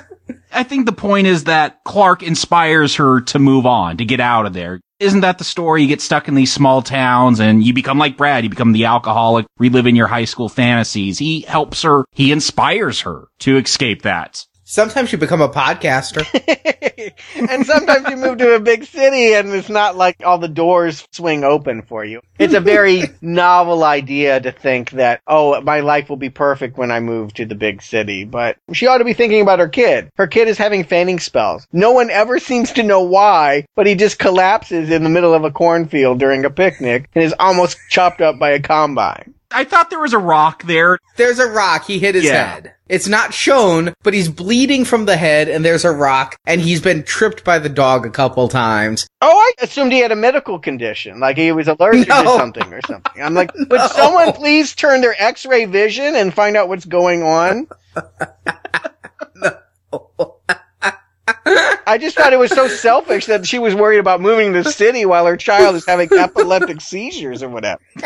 I think the point is that Clark inspires her to move on, to get out of there. Isn't that the story? You get stuck in these small towns and you become like Brad. You become the alcoholic, reliving your high school fantasies. He helps her. He inspires her to escape that. Sometimes you become a podcaster. and sometimes you move to a big city and it's not like all the doors swing open for you. It's a very novel idea to think that, oh, my life will be perfect when I move to the big city. But she ought to be thinking about her kid. Her kid is having fainting spells. No one ever seems to know why, but he just collapses in the middle of a cornfield during a picnic and is almost chopped up by a combine. I thought there was a rock there. There's a rock. He hit his Yeah. head. It's not shown, but he's bleeding from the head and there's a rock and he's been tripped by the dog a couple times. Oh, I assumed he had a medical condition, like he was allergic to something or something. I'm like, would someone please turn their X-ray vision and find out what's going on? I just thought it was so selfish that she was worried about moving to the city while her child is having epileptic seizures or whatever.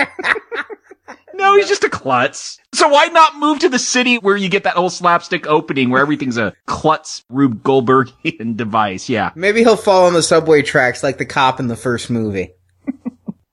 No, he's just a klutz. So why not move to the city where you get that whole slapstick opening where everything's a klutz Rube Goldbergian device? Yeah. Maybe he'll fall on the subway tracks like the cop in the first movie.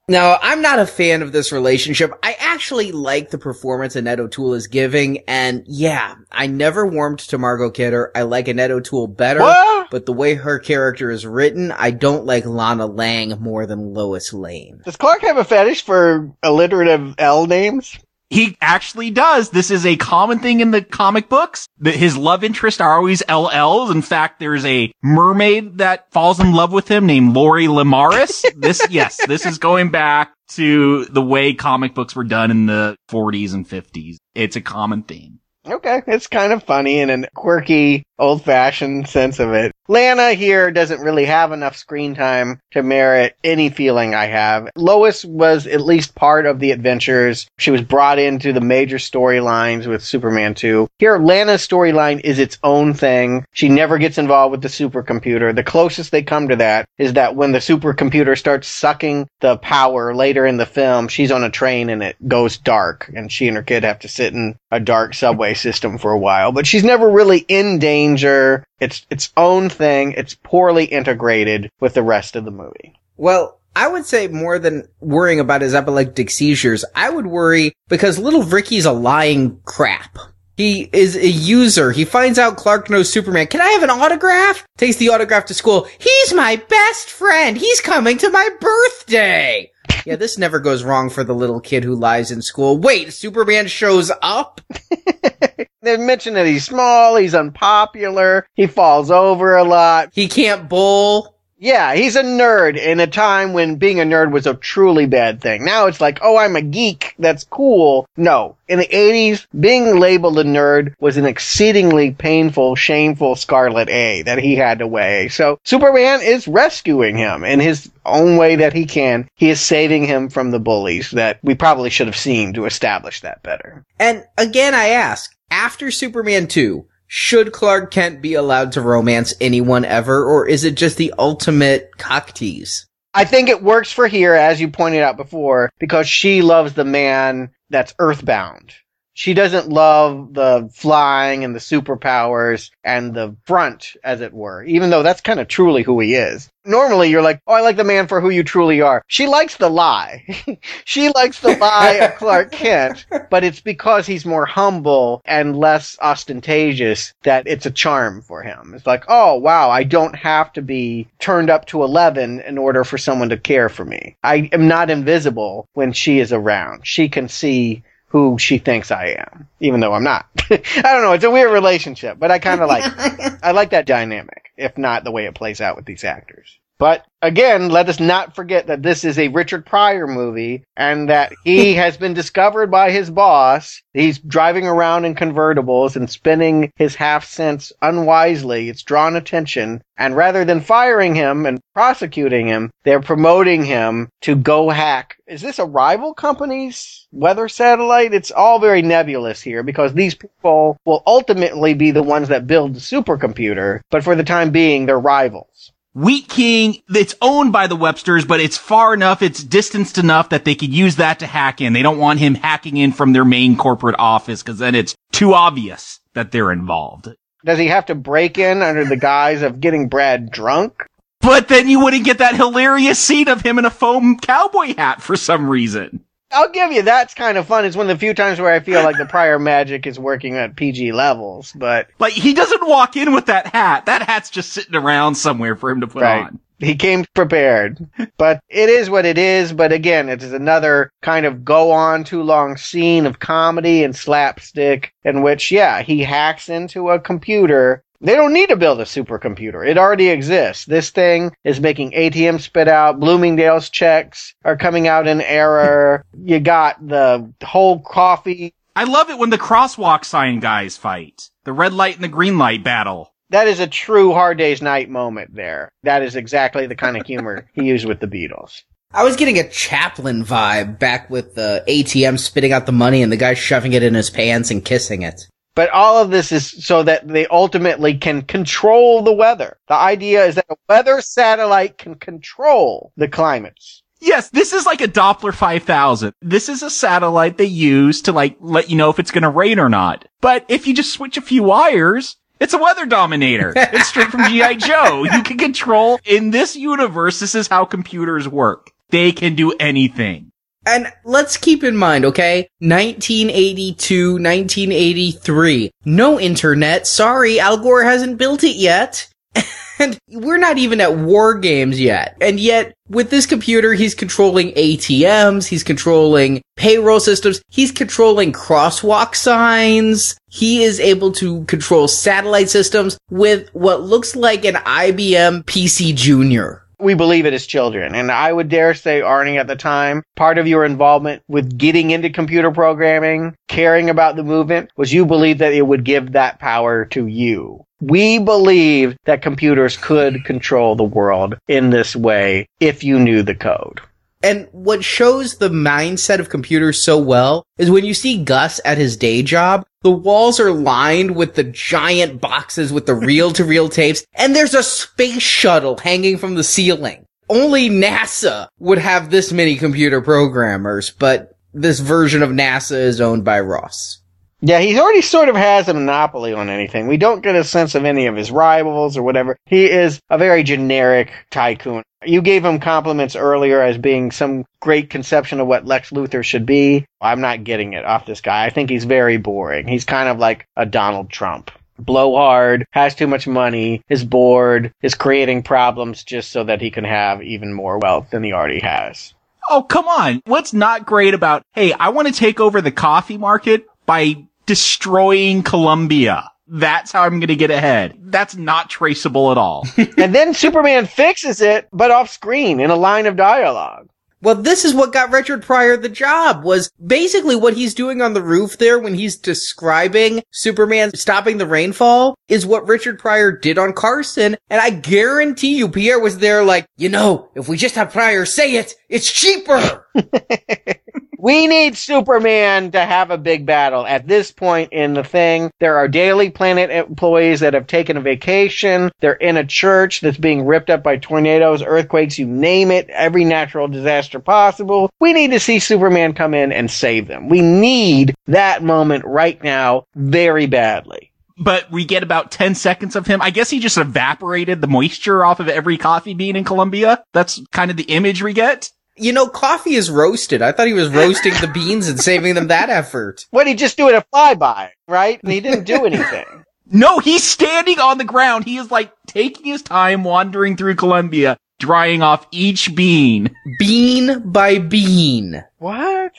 Now, I'm not a fan of this relationship. I actually like the performance Annette O'Toole is giving, and yeah, I never warmed to Margot Kidder. I like Annette O'Toole better, What? but the way her character is written, I don't like Lana Lang more than Lois Lane. Does Clark have a fetish for alliterative L names? He actually does. This is a common thing in the comic books. That his love interests are always LLs. In fact, there's a mermaid that falls in love with him named Lori Lemaris. this, yes, this is going back to the way comic books were done in the 40s and 50s. It's a common theme. Okay, it's kind of funny in a quirky, old-fashioned sense of it. Lana here doesn't really have enough screen time to merit any feeling I have. Lois was at least part of the adventures. She was brought into the major storylines with Superman 2. Here, Lana's storyline is its own thing. She never gets involved with the supercomputer. The closest they come to that is that when the supercomputer starts sucking the power later in the film, she's on a train and it goes dark and she and her kid have to sit in a dark subway system for a while. But she's never really in danger. It's its own thing. It's poorly integrated with the rest of the movie. Well, I would say more than worrying about his epileptic seizures, I would worry because little Ricky's a lying crap. He is a user. He finds out Clark knows Superman. Can I have an autograph? Takes the autograph to school. He's my best friend. He's coming to my birthday. Yeah, this never goes wrong for the little kid who lies in school. Wait, Superman shows up? They mention that he's small, he's unpopular, he falls over a lot. He can't bowl. Yeah, he's a nerd in a time when being a nerd was a truly bad thing. Now it's like, oh, I'm a geek. That's cool. No. In the 80s, being labeled a nerd was an exceedingly painful, shameful scarlet A that he had to weigh. So Superman is rescuing him in his own way that he can. He is saving him from the bullies that we probably should have seen to establish that better. And again, I ask, after Superman 2, should Clark Kent be allowed to romance anyone ever, or is it just the ultimate cock tease? I think it works for here, as you pointed out before, because she loves the man that's earthbound. She doesn't love the flying and the superpowers and the front, as it were, even though that's kind of truly who he is. Normally you're like, oh, I like the man for who you truly are. She likes the lie. she likes the lie of Clark Kent, but it's because he's more humble and less ostentatious that it's a charm for him. It's like, oh, wow, I don't have to be turned up to 11 in order for someone to care for me. I am not invisible when she is around. She can see who she thinks I am, even though I'm not. I don't know. It's a weird relationship, but I kind of like, I like that dynamic, if not the way it plays out with these actors. But again, let us not forget that this is a Richard Pryor movie and that he has been discovered by his boss. He's driving around in convertibles and spending his half cents unwisely. It's drawn attention. And rather than firing him and prosecuting him, they're promoting him to go hack. Is this a rival company's weather satellite? It's all very nebulous here because these people will ultimately be the ones that build the supercomputer, but for the time being, they're rivals. Wheat King, it's owned by the Websters, but it's far enough, it's distanced enough that they could use that to hack in. They don't want him hacking in from their main corporate office because then it's too obvious that they're involved. Does he have to break in under the guise of getting Brad drunk? But then you wouldn't get that hilarious scene of him in a foam cowboy hat for some reason. I'll give you that's kind of fun. It's one of the few times where I feel like the Pryor magic is working at PG levels, but like he doesn't walk in with that hat. That hat's just sitting around somewhere for him to put right. on. He came prepared, but it is what it is. But again, it is another kind of go on too long scene of comedy and slapstick in which, yeah, he hacks into a computer they don't need to build a supercomputer. It already exists. This thing is making ATM spit out. Bloomingdale's checks are coming out in error. you got the whole coffee. I love it when the crosswalk sign guys fight. The red light and the green light battle. That is a true Hard Day's Night moment there. That is exactly the kind of humor he used with the Beatles. I was getting a Chaplin vibe back with the ATM spitting out the money and the guy shoving it in his pants and kissing it. But all of this is so that they ultimately can control the weather. The idea is that a weather satellite can control the climates. Yes, this is like a Doppler 5000. This is a satellite they use to like let you know if it's going to rain or not. But if you just switch a few wires, it's a weather dominator. it's straight from G.I. Joe. You can control in this universe. This is how computers work. They can do anything. And let's keep in mind, okay? 1982, 1983. No internet. Sorry, Al Gore hasn't built it yet. and we're not even at war games yet. And yet, with this computer, he's controlling ATMs, he's controlling payroll systems, he's controlling crosswalk signs, he is able to control satellite systems with what looks like an IBM PC Junior we believe it as children. And I would dare say, Arnie, at the time, part of your involvement with getting into computer programming, caring about the movement, was you believed that it would give that power to you. We believed that computers could control the world in this way if you knew the code. And what shows the mindset of computers so well is when you see Gus at his day job, the walls are lined with the giant boxes with the reel to reel tapes, and there's a space shuttle hanging from the ceiling. Only NASA would have this many computer programmers, but this version of NASA is owned by Ross. Yeah, he already sort of has a monopoly on anything. We don't get a sense of any of his rivals or whatever. He is a very generic tycoon. You gave him compliments earlier as being some great conception of what Lex Luthor should be. I'm not getting it off this guy. I think he's very boring. He's kind of like a Donald Trump. Blowhard, has too much money, is bored, is creating problems just so that he can have even more wealth than he already has. Oh, come on. What's not great about, hey, I want to take over the coffee market by destroying Colombia. That's how I'm going to get ahead. That's not traceable at all. and then Superman fixes it, but off screen in a line of dialogue. Well, this is what got Richard Pryor the job was basically what he's doing on the roof there when he's describing Superman stopping the rainfall is what Richard Pryor did on Carson. And I guarantee you Pierre was there like, you know, if we just have Pryor say it, it's cheaper. We need Superman to have a big battle. At this point in the thing, there are Daily Planet employees that have taken a vacation. They're in a church that's being ripped up by tornadoes, earthquakes, you name it, every natural disaster possible. We need to see Superman come in and save them. We need that moment right now very badly but we get about 10 seconds of him. I guess he just evaporated the moisture off of every coffee bean in Colombia. That's kind of the image we get. You know, coffee is roasted. I thought he was roasting the beans and saving them that effort. What, did he just doing a flyby, right? And he didn't do anything. no, he's standing on the ground. He is like taking his time wandering through Colombia, drying off each bean. Bean by bean. What?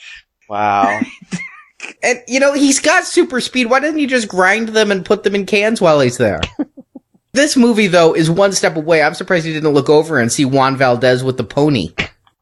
Wow. And you know, he's got super speed. Why doesn't he just grind them and put them in cans while he's there? this movie though is one step away. I'm surprised he didn't look over and see Juan Valdez with the pony.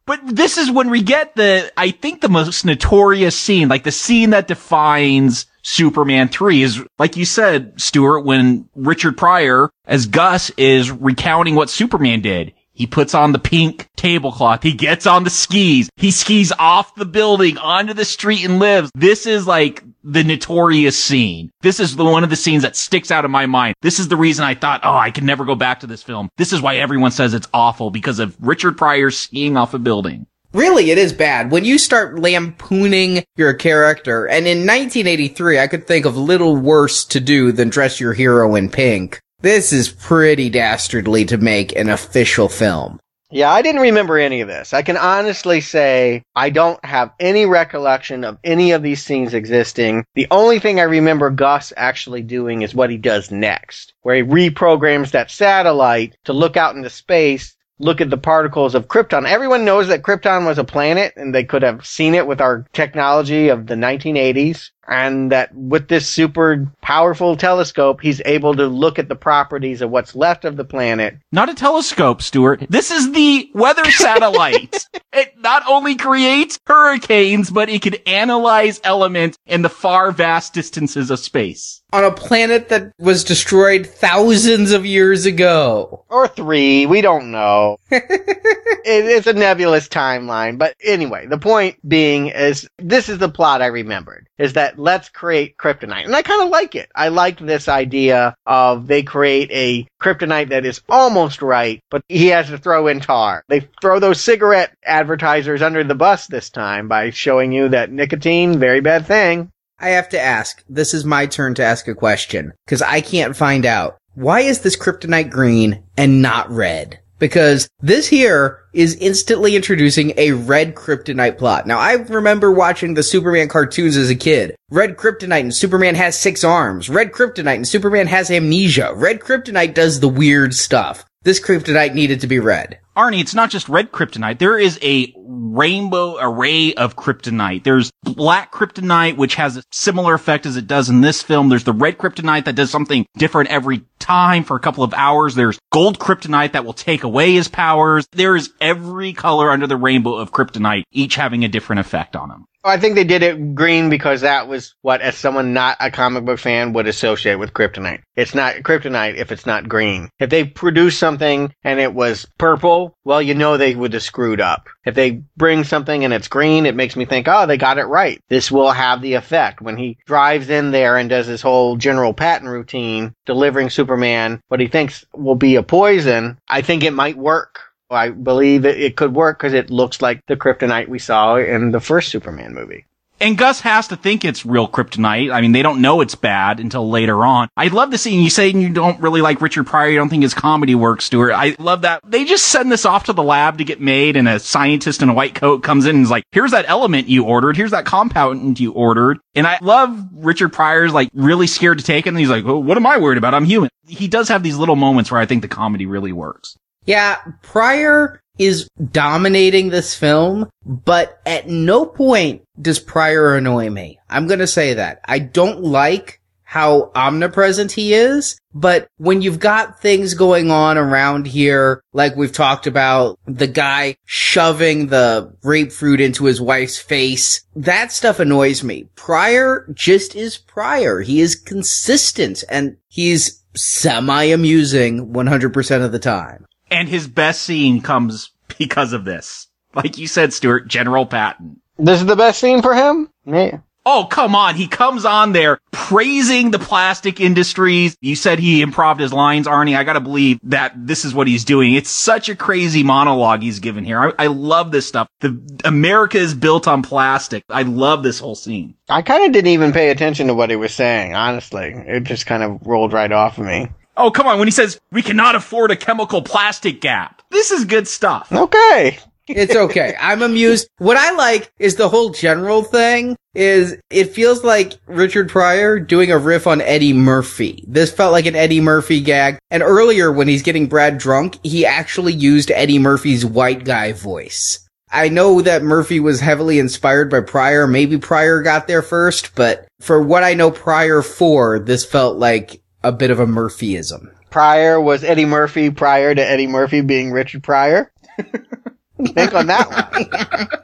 But this is when we get the, I think the most notorious scene, like the scene that defines Superman 3 is, like you said, Stewart, when Richard Pryor as Gus is recounting what Superman did. He puts on the pink tablecloth. He gets on the skis. He skis off the building onto the street and lives. This is like the notorious scene. This is the one of the scenes that sticks out in my mind. This is the reason I thought, oh, I can never go back to this film. This is why everyone says it's awful because of Richard Pryor skiing off a building. Really, it is bad. When you start lampooning your character, and in 1983, I could think of little worse to do than dress your hero in pink. This is pretty dastardly to make an official film. Yeah, I didn't remember any of this. I can honestly say I don't have any recollection of any of these scenes existing. The only thing I remember Gus actually doing is what he does next, where he reprograms that satellite to look out into space, look at the particles of Krypton. Everyone knows that Krypton was a planet and they could have seen it with our technology of the 1980s and that with this super powerful telescope, he's able to look at the properties of what's left of the planet. Not a telescope, Stewart. This is the weather satellite. it not only creates hurricanes, but it can analyze elements in the far vast distances of space. On a planet that was destroyed thousands of years ago. Or three, we don't know. it's a nebulous timeline, but anyway, the point being is this is the plot I remembered, is that let's create kryptonite. And I kind of like it. I like this idea of they create a kryptonite that is almost right, but he has to throw in tar. They throw those cigarette advertisers under the bus this time by showing you that nicotine, very bad thing. I have to ask, this is my turn to ask a question, because I can't find out. Why is this kryptonite green and not red? Because this here is instantly introducing a red kryptonite plot. Now, I remember watching the Superman cartoons as a kid. Red kryptonite and Superman has six arms. Red kryptonite and Superman has amnesia. Red kryptonite does the weird stuff. This kryptonite needed to be red. Arnie, it's not just red kryptonite. There is a rainbow array of kryptonite. There's black kryptonite, which has a similar effect as it does in this film. There's the red kryptonite that does something different every time for a couple of hours. There's gold kryptonite that will take away his powers. There is every color under the rainbow of kryptonite, each having a different effect on him. I think they did it green because that was what, as someone not a comic book fan, would associate with kryptonite. It's not kryptonite if it's not green. If they produced something and it was purple, well, you know they would have screwed up. If they bring something and it's green, it makes me think, oh, they got it right. This will have the effect. When he drives in there and does his whole General Patton routine, delivering Superman what he thinks will be a poison, I think it might work. I believe it, it could work because it looks like the kryptonite we saw in the first Superman movie. And Gus has to think it's real kryptonite. I mean, they don't know it's bad until later on. I love the scene. You say you don't really like Richard Pryor. You don't think his comedy works, Stewart. I love that. They just send this off to the lab to get made and a scientist in a white coat comes in and is like, here's that element you ordered. Here's that compound you ordered. And I love Richard Pryor's like really scared to take it. And he's like, well, what am I worried about? I'm human. He does have these little moments where I think the comedy really works. Yeah, Pryor is dominating this film, but at no point does Pryor annoy me. I'm gonna say that. I don't like how omnipresent he is, but when you've got things going on around here, like we've talked about, the guy shoving the grapefruit into his wife's face, that stuff annoys me. Pryor just is Pryor. He is consistent and he's semi-amusing 100% of the time. And his best scene comes because of this. Like you said, Stewart, General Patton. This is the best scene for him? Yeah. Oh, come on. He comes on there praising the plastic industries. You said he improved his lines, Arnie. I gotta believe that this is what he's doing. It's such a crazy monologue he's given here. I, I love this stuff. The America is built on plastic. I love this whole scene. I kind of didn't even pay attention to what he was saying, honestly. It just kind of rolled right off of me. Oh, come on. When he says, we cannot afford a chemical plastic gap. This is good stuff. Okay. it's okay. I'm amused. What I like is the whole general thing is it feels like Richard Pryor doing a riff on Eddie Murphy. This felt like an Eddie Murphy gag. And earlier when he's getting Brad drunk, he actually used Eddie Murphy's white guy voice. I know that Murphy was heavily inspired by Pryor. Maybe Pryor got there first, but for what I know Pryor for, this felt like a bit of a Murphyism. Pryor was Eddie Murphy prior to Eddie Murphy being Richard Pryor. Think on that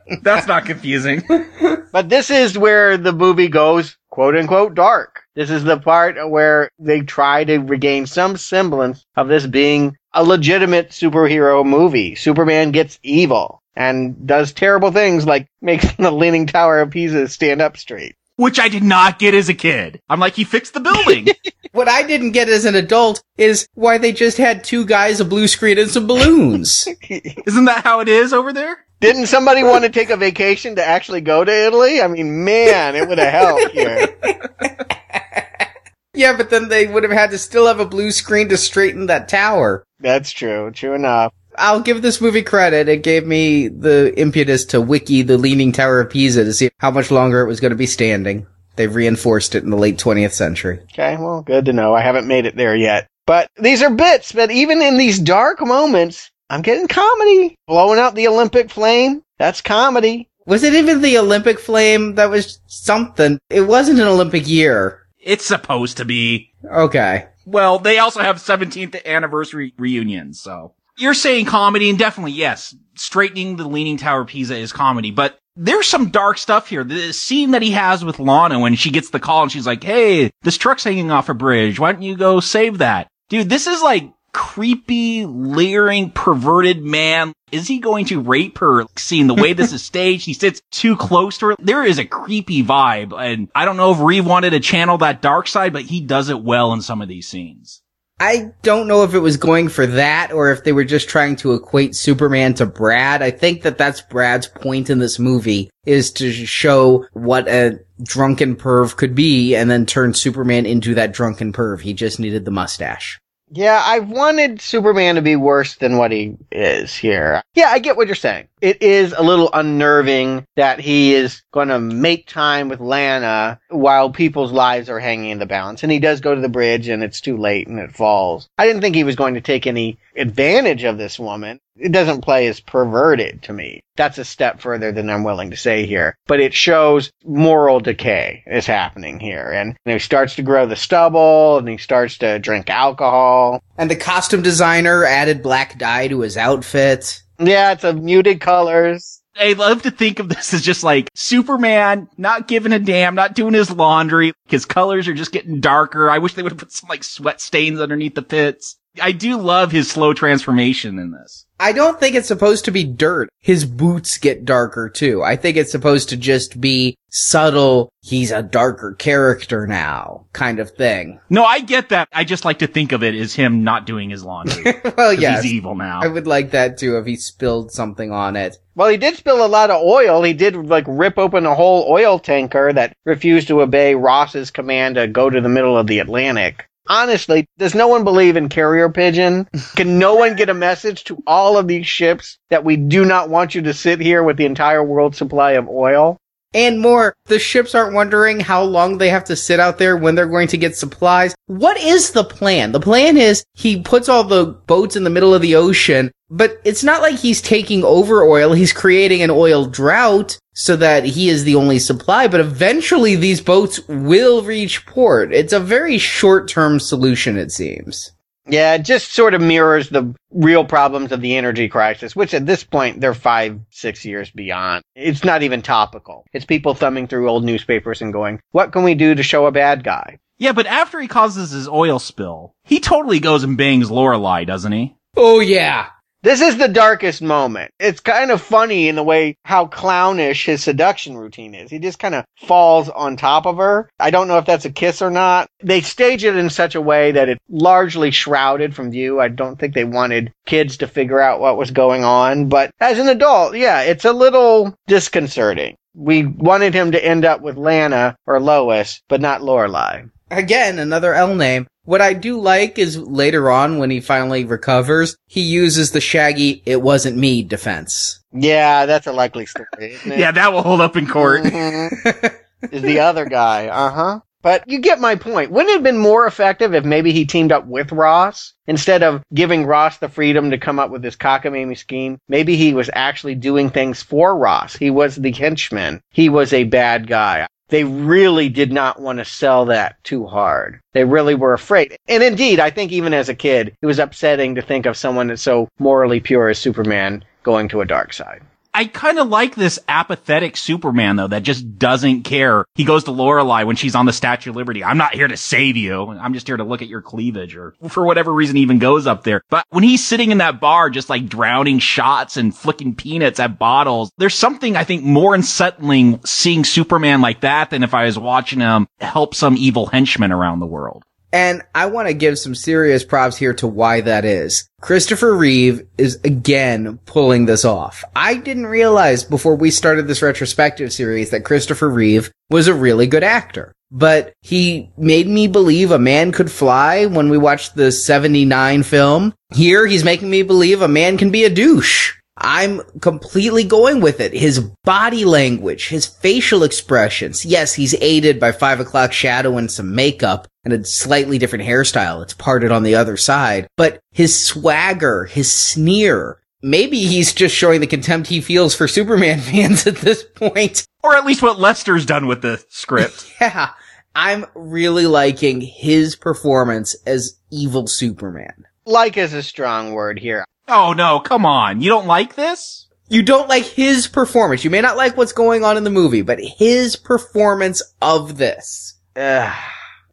one. That's not confusing. But this is where the movie goes quote unquote dark. This is the part where they try to regain some semblance of this being a legitimate superhero movie. Superman gets evil and does terrible things like makes the Leaning Tower of Pisa stand up straight. Which I did not get as a kid. I'm like, he fixed the building. What I didn't get as an adult is why they just had two guys, a blue screen, and some balloons. Isn't that how it is over there? Didn't somebody want to take a vacation to actually go to Italy? I mean, man, it would have helped here. yeah, but then they would have had to still have a blue screen to straighten that tower. That's true. True enough. I'll give this movie credit. It gave me the impetus to wiki the Leaning Tower of Pisa to see how much longer it was going to be standing. They've reinforced it in the late 20th century. Okay, well, good to know. I haven't made it there yet. But these are bits, but even in these dark moments, I'm getting comedy. Blowing out the Olympic flame, that's comedy. Was it even the Olympic flame? That was something. It wasn't an Olympic year. It's supposed to be. Okay. Well, they also have 17th anniversary reunions, so. You're saying comedy, and definitely, yes, straightening the Leaning Tower of Pisa is comedy, but there's some dark stuff here. The scene that he has with Lana when she gets the call and she's like, hey, this truck's hanging off a bridge. Why don't you go save that? Dude, this is like creepy, leering, perverted man. Is he going to rape her? Seeing the way this is staged, he sits too close to her. There is a creepy vibe, and I don't know if Reeve wanted to channel that dark side, but he does it well in some of these scenes. I don't know if it was going for that or if they were just trying to equate Superman to Brad. I think that that's Brad's point in this movie is to show what a drunken perv could be and then turn Superman into that drunken perv. He just needed the mustache. Yeah, I wanted Superman to be worse than what he is here. Yeah, I get what you're saying. It is a little unnerving that he is going to make time with Lana while people's lives are hanging in the balance. And he does go to the bridge and it's too late and it falls. I didn't think he was going to take any advantage of this woman. It doesn't play as perverted to me. That's a step further than I'm willing to say here. But it shows moral decay is happening here. And you know, he starts to grow the stubble and he starts to drink alcohol. And the costume designer added black dye to his outfit. Yeah, it's a muted colors. I love to think of this as just like Superman not giving a damn, not doing his laundry. His colors are just getting darker. I wish they would have put some like sweat stains underneath the pits. I do love his slow transformation in this. I don't think it's supposed to be dirt. His boots get darker too. I think it's supposed to just be subtle. He's a darker character now kind of thing. No, I get that. I just like to think of it as him not doing his laundry. well, yes. He's evil now. I would like that too if he spilled something on it. Well, he did spill a lot of oil. He did like rip open a whole oil tanker that refused to obey Ross's command to go to the middle of the Atlantic. Honestly, does no one believe in carrier pigeon? Can no one get a message to all of these ships that we do not want you to sit here with the entire world supply of oil? And more, the ships aren't wondering how long they have to sit out there when they're going to get supplies. What is the plan? The plan is he puts all the boats in the middle of the ocean, but it's not like he's taking over oil. He's creating an oil drought so that he is the only supply, but eventually these boats will reach port. It's a very short-term solution, it seems. Yeah, it just sort of mirrors the real problems of the energy crisis, which at this point they're five, six years beyond. It's not even topical. It's people thumbing through old newspapers and going, what can we do to show a bad guy? Yeah, but after he causes his oil spill, he totally goes and bangs Lorelei, doesn't he? Oh yeah. This is the darkest moment. It's kind of funny in the way how clownish his seduction routine is. He just kind of falls on top of her. I don't know if that's a kiss or not. They stage it in such a way that it's largely shrouded from view. I don't think they wanted kids to figure out what was going on, but as an adult, yeah, it's a little disconcerting. We wanted him to end up with Lana or Lois, but not Lorelei. Again, another L name. What I do like is later on when he finally recovers, he uses the shaggy "it wasn't me" defense. Yeah, that's a likely story. Isn't it? Yeah, that will hold up in court. Mhm. is the other guy. Uh huh. But you get my point. Wouldn't it have been more effective if maybe he teamed up with Ross instead of giving Ross the freedom to come up with this cockamamie scheme? Maybe he was actually doing things for Ross. He was the henchman. He was a bad guy. They really did not want to sell that too hard. They really were afraid. And indeed, I think even as a kid, it was upsetting to think of someone that's so morally pure as Superman going to a dark side. I kind of like this apathetic Superman though that just doesn't care. He goes to Lorelei when she's on the Statue of Liberty. I'm not here to save you. I'm just here to look at your cleavage or for whatever reason even goes up there. But when he's sitting in that bar just like drowning shots and flicking peanuts at bottles, there's something I think more unsettling seeing Superman like that than if I was watching him help some evil henchman around the world. And I want to give some serious props here to why that is. Christopher Reeve is again pulling this off. I didn't realize before we started this retrospective series that Christopher Reeve was a really good actor. But he made me believe a man could fly when we watched the 79 film. Here he's making me believe a man can be a douche. I'm completely going with it. His body language, his facial expressions. Yes, he's aided by five o'clock shadow and some makeup and a slightly different hairstyle. It's parted on the other side, but his swagger, his sneer, maybe he's just showing the contempt he feels for Superman fans at this point. Or at least what Lester's done with the script. Yeah. I'm really liking his performance as evil Superman. Like is a strong word here. Oh no, come on. You don't like this? You don't like his performance. You may not like what's going on in the movie, but his performance of this. Ugh,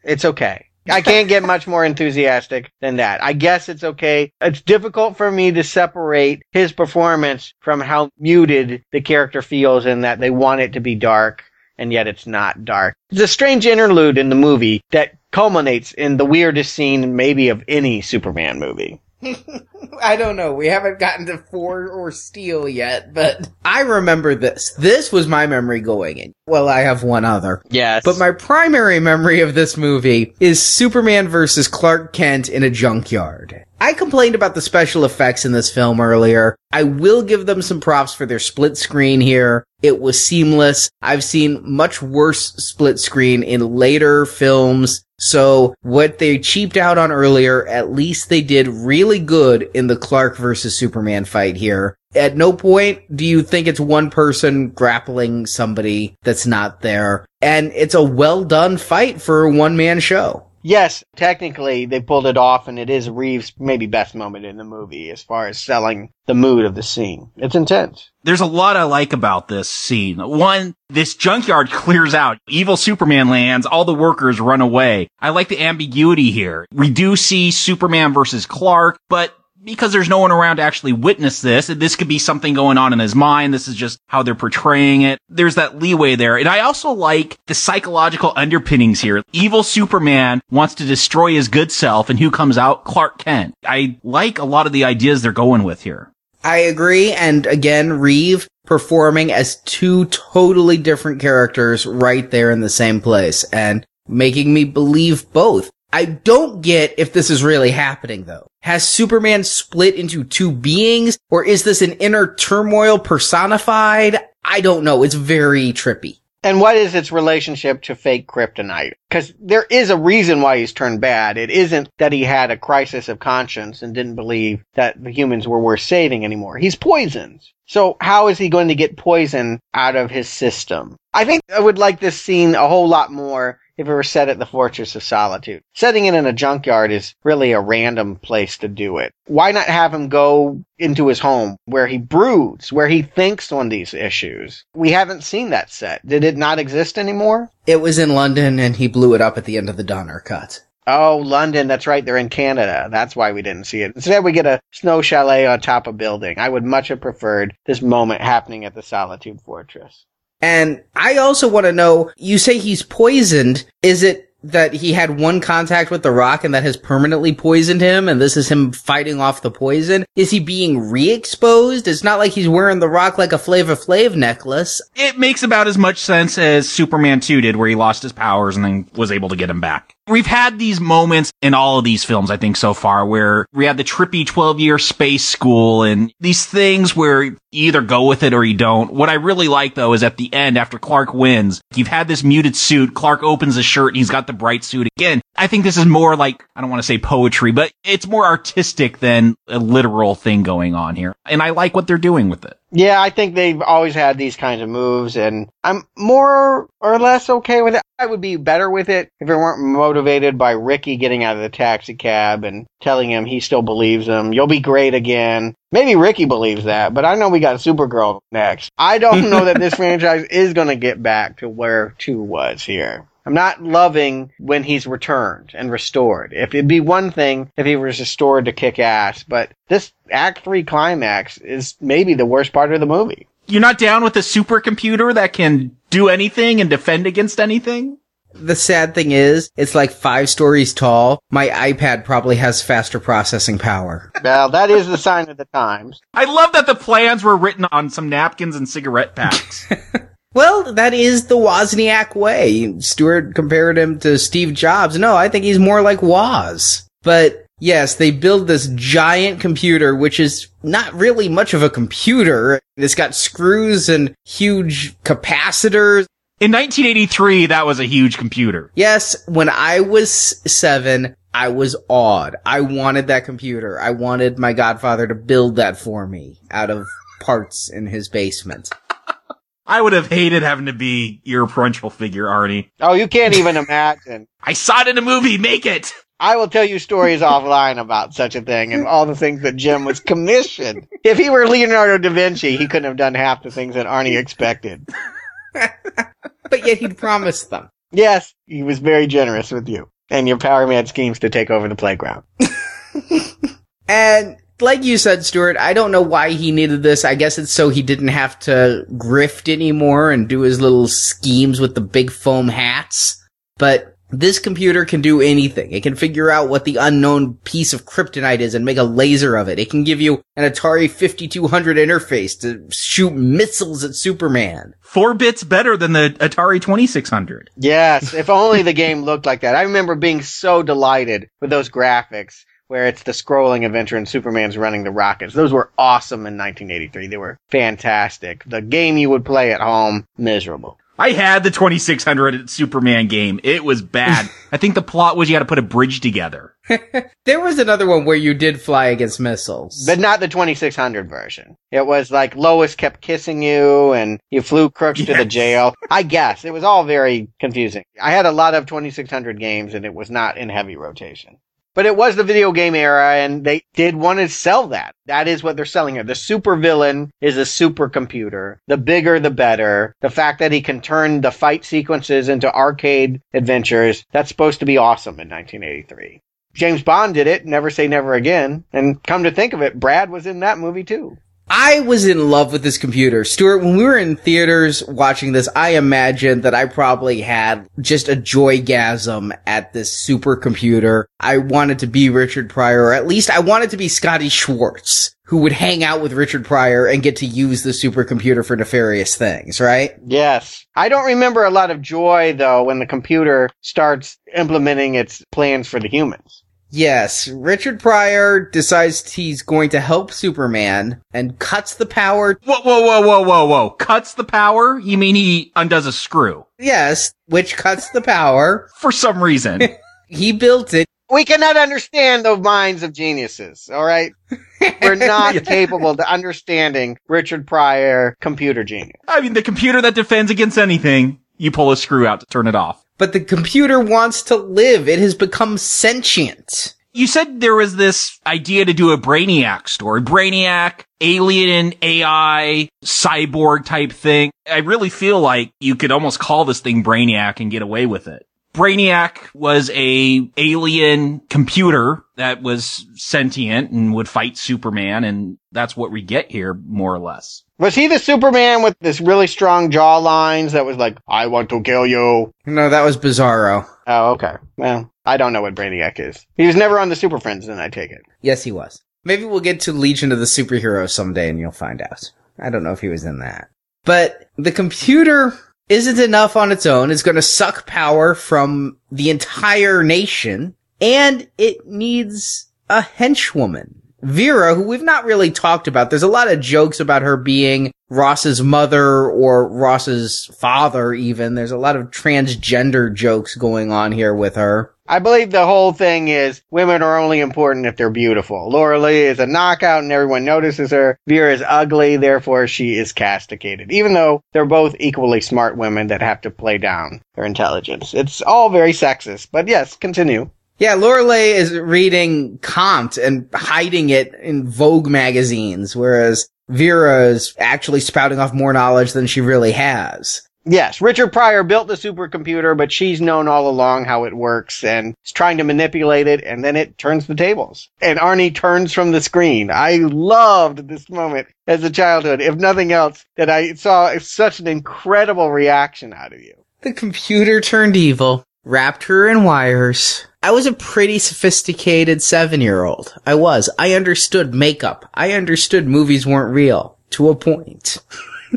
it's okay. I can't get much more enthusiastic than that. I guess it's okay. It's difficult for me to separate his performance from how muted the character feels in that they want it to be dark and yet it's not dark. It's a strange interlude in the movie that culminates in the weirdest scene maybe of any Superman movie. I don't know. We haven't gotten to four or steel yet, but I remember this. This was my memory going in. Well, I have one other. Yes. But my primary memory of this movie is Superman versus Clark Kent in a junkyard. I complained about the special effects in this film earlier. I will give them some props for their split screen here. It was seamless. I've seen much worse split screen in later films. So what they cheaped out on earlier, at least they did really good in the Clark versus Superman fight here. At no point do you think it's one person grappling somebody that's not there. And it's a well done fight for a one man show. Yes, technically they pulled it off, and it is Reeves' maybe best moment in the movie as far as selling the mood of the scene. It's intense. There's a lot I like about this scene. One, this junkyard clears out. Evil Superman lands. All the workers run away. I like the ambiguity here. We do see Superman versus Clark, but because there's no one around to actually witness this, this could be something going on in his mind. This is just how they're portraying it. There's that leeway there. And I also like the psychological underpinnings here. Evil Superman wants to destroy his good self and who comes out? Clark Kent. I like a lot of the ideas they're going with here. I agree. And again, Reeve performing as two totally different characters right there in the same place and making me believe both. I don't get if this is really happening though. Has Superman split into two beings or is this an inner turmoil personified? I don't know. It's very trippy. And what is its relationship to fake kryptonite? Because there is a reason why he's turned bad. It isn't that he had a crisis of conscience and didn't believe that the humans were worth saving anymore. He's poisoned. So how is he going to get poison out of his system? I think I would like this scene a whole lot more if it were set at the Fortress of Solitude. Setting it in a junkyard is really a random place to do it. Why not have him go into his home where he broods, where he thinks on these issues? We haven't seen that set. Did it not exist anymore? It was in London and he blew it up at the end of the Donner cut. Oh, London. That's right. They're in Canada. That's why we didn't see it. Instead, we get a snow chalet on top of a building. I would much have preferred this moment happening at the Solitude Fortress. And I also want to know, you say he's poisoned. Is it that he had one contact with the rock and that has permanently poisoned him and this is him fighting off the poison? Is he being re-exposed? It's not like he's wearing the rock like a Flavor Flav necklace. It makes about as much sense as Superman 2 did where he lost his powers and then was able to get him back. We've had these moments in all of these films, I think, so far, where we had the trippy 12 year space school and these things where you either go with it or you don't. What I really like, though, is at the end, after Clark wins, you've had this muted suit. Clark opens the shirt and he's got the bright suit again. I think this is more like, I don't want to say poetry, but it's more artistic than a literal thing going on here. And I like what they're doing with it. Yeah, I think they've always had these kinds of moves, and I'm more or less okay with it. I would be better with it if it weren't motivated by Ricky getting out of the taxi cab and telling him he still believes him. You'll be great again. Maybe Ricky believes that, but I know we got Supergirl next. I don't know that this franchise is going to get back to where 2 was here. I'm not loving when he's returned and restored. If it'd be one thing if he was restored to kick ass, but this Act 3 climax is maybe the worst part of the movie. You're not down with a supercomputer that can do anything and defend against anything? The sad thing is, it's like five stories tall. My iPad probably has faster processing power. Well, that is the sign of the times. I love that the plans were written on some napkins and cigarette packs. Well, that is the Wozniak way. Stewart compared him to Steve Jobs. No, I think he's more like Woz. But yes, they build this giant computer, which is not really much of a computer. It's got screws and huge capacitors. In 1983, that was a huge computer. Yes, when I was seven, I was awed. I wanted that computer. I wanted my godfather to build that for me out of parts in his basement. I would have hated having to be your parental figure, Arnie. Oh, you can't even imagine. I saw it in a movie. Make it. I will tell you stories offline about such a thing and all the things that Jim was commissioned. If he were Leonardo da Vinci, he couldn't have done half the things that Arnie expected. but yet he'd promised them. Yes, he was very generous with you and your Power Mad schemes to take over the playground. and like you said, Stuart, I don't know why he needed this. I guess it's so he didn't have to grift anymore and do his little schemes with the big foam hats. But this computer can do anything. It can figure out what the unknown piece of kryptonite is and make a laser of it. It can give you an Atari 5200 interface to shoot missiles at Superman. Four bits better than the Atari 2600. Yes, if only the game looked like that. I remember being so delighted with those graphics where it's the scrolling adventure and Superman's running the rockets. Those were awesome in 1983. They were fantastic. The game you would play at home, miserable. I had the 2600 Superman game. It was bad. I think the plot was you had to put a bridge together. there was another one where you did fly against missiles. But not the 2600 version. It was like Lois kept kissing you and you flew crooks yes. to the jail. I guess. It was all very confusing. I had a lot of 2600 games and it was not in heavy rotation. But it was the video game era and they did want to sell that. That is what they're selling here. The super villain is a supercomputer. The bigger, the better. The fact that he can turn the fight sequences into arcade adventures, that's supposed to be awesome in 1983. James Bond did it, Never Say Never Again. And come to think of it, Brad was in that movie too. I was in love with this computer. Stuart, when we were in theaters watching this, I imagined that I probably had just a joygasm at this supercomputer. I wanted to be Richard Pryor, or at least I wanted to be Scotty Schwartz, who would hang out with Richard Pryor and get to use the supercomputer for nefarious things, right? Yes. I don't remember a lot of joy, though, when the computer starts implementing its plans for the humans. Yes, Richard Pryor decides he's going to help Superman and cuts the power. Whoa, whoa, whoa, whoa, whoa, whoa. Cuts the power? You mean he undoes a screw? Yes, which cuts the power. For some reason. he built it. We cannot understand the minds of geniuses, alright? We're not yeah. capable of understanding Richard Pryor computer genius. I mean, the computer that defends against anything, you pull a screw out to turn it off but the computer wants to live. It has become sentient. You said there was this idea to do a Brainiac story. Brainiac, alien AI, cyborg type thing. I really feel like you could almost call this thing Brainiac and get away with it. Brainiac was a alien computer that was sentient and would fight Superman, and that's what we get here, more or less. Was he the Superman with this really strong jaw lines that was like, I want to kill you? No, that was Bizarro. Oh, okay. Well, I don't know what Brainiac is. He was never on the Super Friends, then I take it. Yes, he was. Maybe we'll get to Legion of the Superheroes someday and you'll find out. I don't know if he was in that. But the computer isn't enough on its own. It's going to suck power from the entire nation and it needs a henchwoman. Vera, who we've not really talked about, there's a lot of jokes about her being Ross's mother or Ross's father even. There's a lot of transgender jokes going on here with her. I believe the whole thing is women are only important if they're beautiful. Lorelei is a knockout and everyone notices her. Vera is ugly, therefore she is castigated. Even though they're both equally smart women that have to play down their intelligence. It's all very sexist, but yes, continue. Yeah, Lorelei is reading Kant and hiding it in Vogue magazines, whereas Vera is actually spouting off more knowledge than she really has. Yes, Richard Pryor built the supercomputer, but she's known all along how it works and is trying to manipulate it, and then it turns the tables. And Arnie turns from the screen. I loved this moment as a childhood, if nothing else, that I saw such an incredible reaction out of you. The computer turned evil, wrapped her in wires. I was a pretty sophisticated seven year old. I was. I understood makeup. I understood movies weren't real. To a point.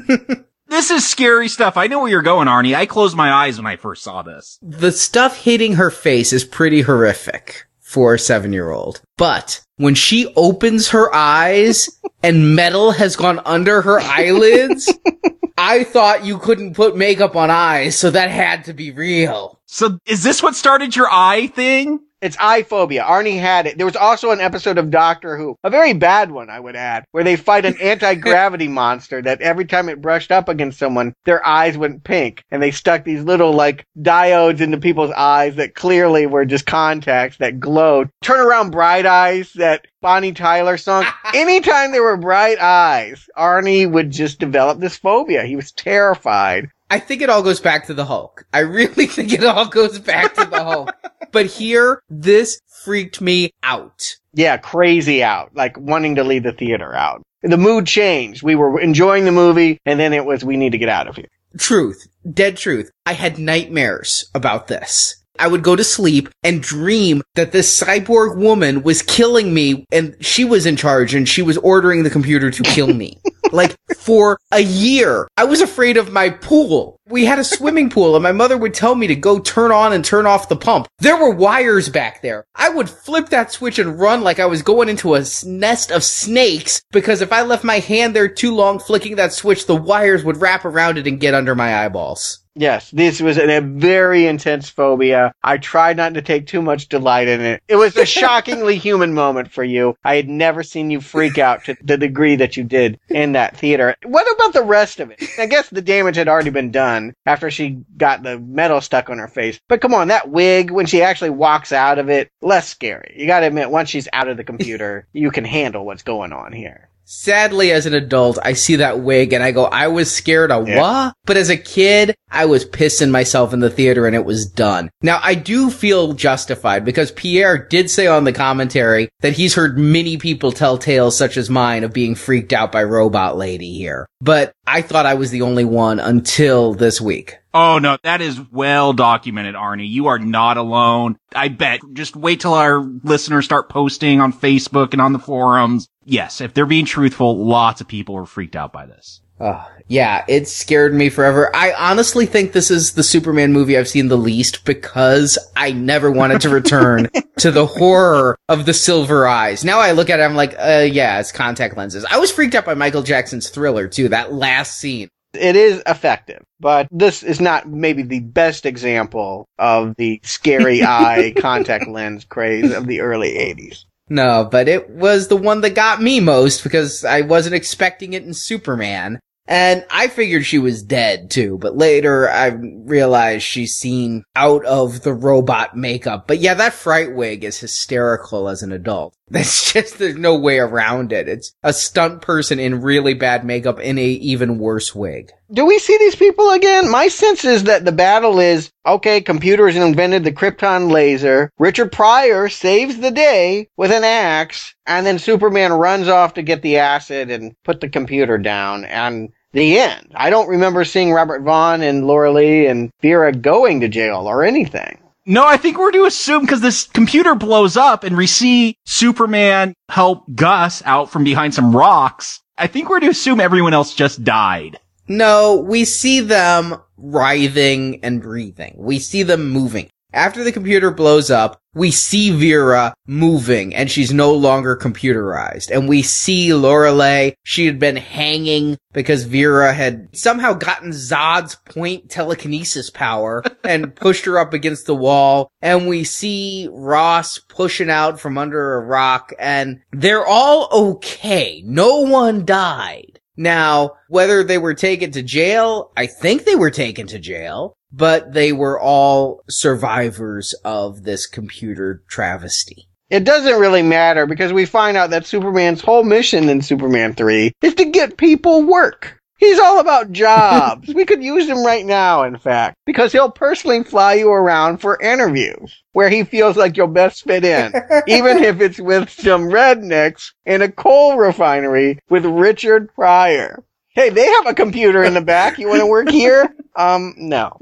This is scary stuff. I know where you're going, Arnie. I closed my eyes when I first saw this. The stuff hitting her face is pretty horrific for a seven year old. But when she opens her eyes and metal has gone under her eyelids, I thought you couldn't put makeup on eyes, so that had to be real. So is this what started your eye thing? It's eye phobia. Arnie had it. There was also an episode of Doctor Who, a very bad one, I would add, where they fight an anti-gravity monster that every time it brushed up against someone, their eyes went pink. And they stuck these little, like, diodes into people's eyes that clearly were just contacts that glowed. Turn around bright eyes that Bonnie Tyler song. Anytime there were bright eyes, Arnie would just develop this phobia. He was terrified. I think it all goes back to the Hulk. I really think it all goes back to the Hulk. But here, this freaked me out. Yeah, crazy out. Like wanting to leave the theater out. The mood changed. We were enjoying the movie and then it was, we need to get out of here. Truth. Dead truth. I had nightmares about this. I would go to sleep and dream that this cyborg woman was killing me and she was in charge and she was ordering the computer to kill me. like for a year, I was afraid of my pool. We had a swimming pool and my mother would tell me to go turn on and turn off the pump. There were wires back there. I would flip that switch and run like I was going into a nest of snakes because if I left my hand there too long flicking that switch, the wires would wrap around it and get under my eyeballs. Yes, this was a very intense phobia. I tried not to take too much delight in it. It was a shockingly human moment for you. I had never seen you freak out to the degree that you did in that theater. What about the rest of it? I guess the damage had already been done after she got the metal stuck on her face. But come on, that wig, when she actually walks out of it, less scary. You gotta admit, once she's out of the computer, you can handle what's going on here. Sadly, as an adult, I see that wig and I go, I was scared of Yeah. what? But as a kid, I was pissing myself in the theater and it was done. Now, I do feel justified because Pierre did say on the commentary that he's heard many people tell tales such as mine of being freaked out by Robot Lady here. But I thought I was the only one until this week. Oh no, that is well documented, Arnie. You are not alone. I bet. Just wait till our listeners start posting on Facebook and on the forums. Yes, if they're being truthful, lots of people are freaked out by this. Oh, yeah, it scared me forever. I honestly think this is the Superman movie I've seen the least because I never wanted to return to the horror of the silver eyes. Now I look at it, I'm like, uh, yeah, it's contact lenses. I was freaked out by Michael Jackson's thriller too, that last scene. It is effective, but this is not maybe the best example of the scary eye contact lens craze of the early 80s. No, but it was the one that got me most because I wasn't expecting it in Superman. And I figured she was dead too, but later I realized she's seen out of the robot makeup. But yeah, that fright wig is hysterical as an adult. That's just, there's no way around it. It's a stunt person in really bad makeup in a even worse wig. Do we see these people again? My sense is that the battle is okay, computers invented the Krypton laser. Richard Pryor saves the day with an axe, and then Superman runs off to get the acid and put the computer down. And the end. I don't remember seeing Robert Vaughn and Lorelei and Vera going to jail or anything. No, I think we're to assume because this computer blows up and we see Superman help Gus out from behind some rocks. I think we're to assume everyone else just died. No, we see them writhing and breathing. We see them moving. After the computer blows up, we see Vera moving and she's no longer computerized. And we see Lorelei, she had been hanging because Vera had somehow gotten Zod's point telekinesis power and pushed her up against the wall. And we see Ross pushing out from under a rock and they're all okay. No one died. Now, whether they were taken to jail, I think they were taken to jail but they were all survivors of this computer travesty. It doesn't really matter because we find out that Superman's whole mission in Superman 3 is to get people work. He's all about jobs. we could use him right now, in fact, because he'll personally fly you around for interviews where he feels like you'll best fit in, even if it's with some rednecks in a coal refinery with Richard Pryor. Hey, they have a computer in the back. You want to work here? Um, no.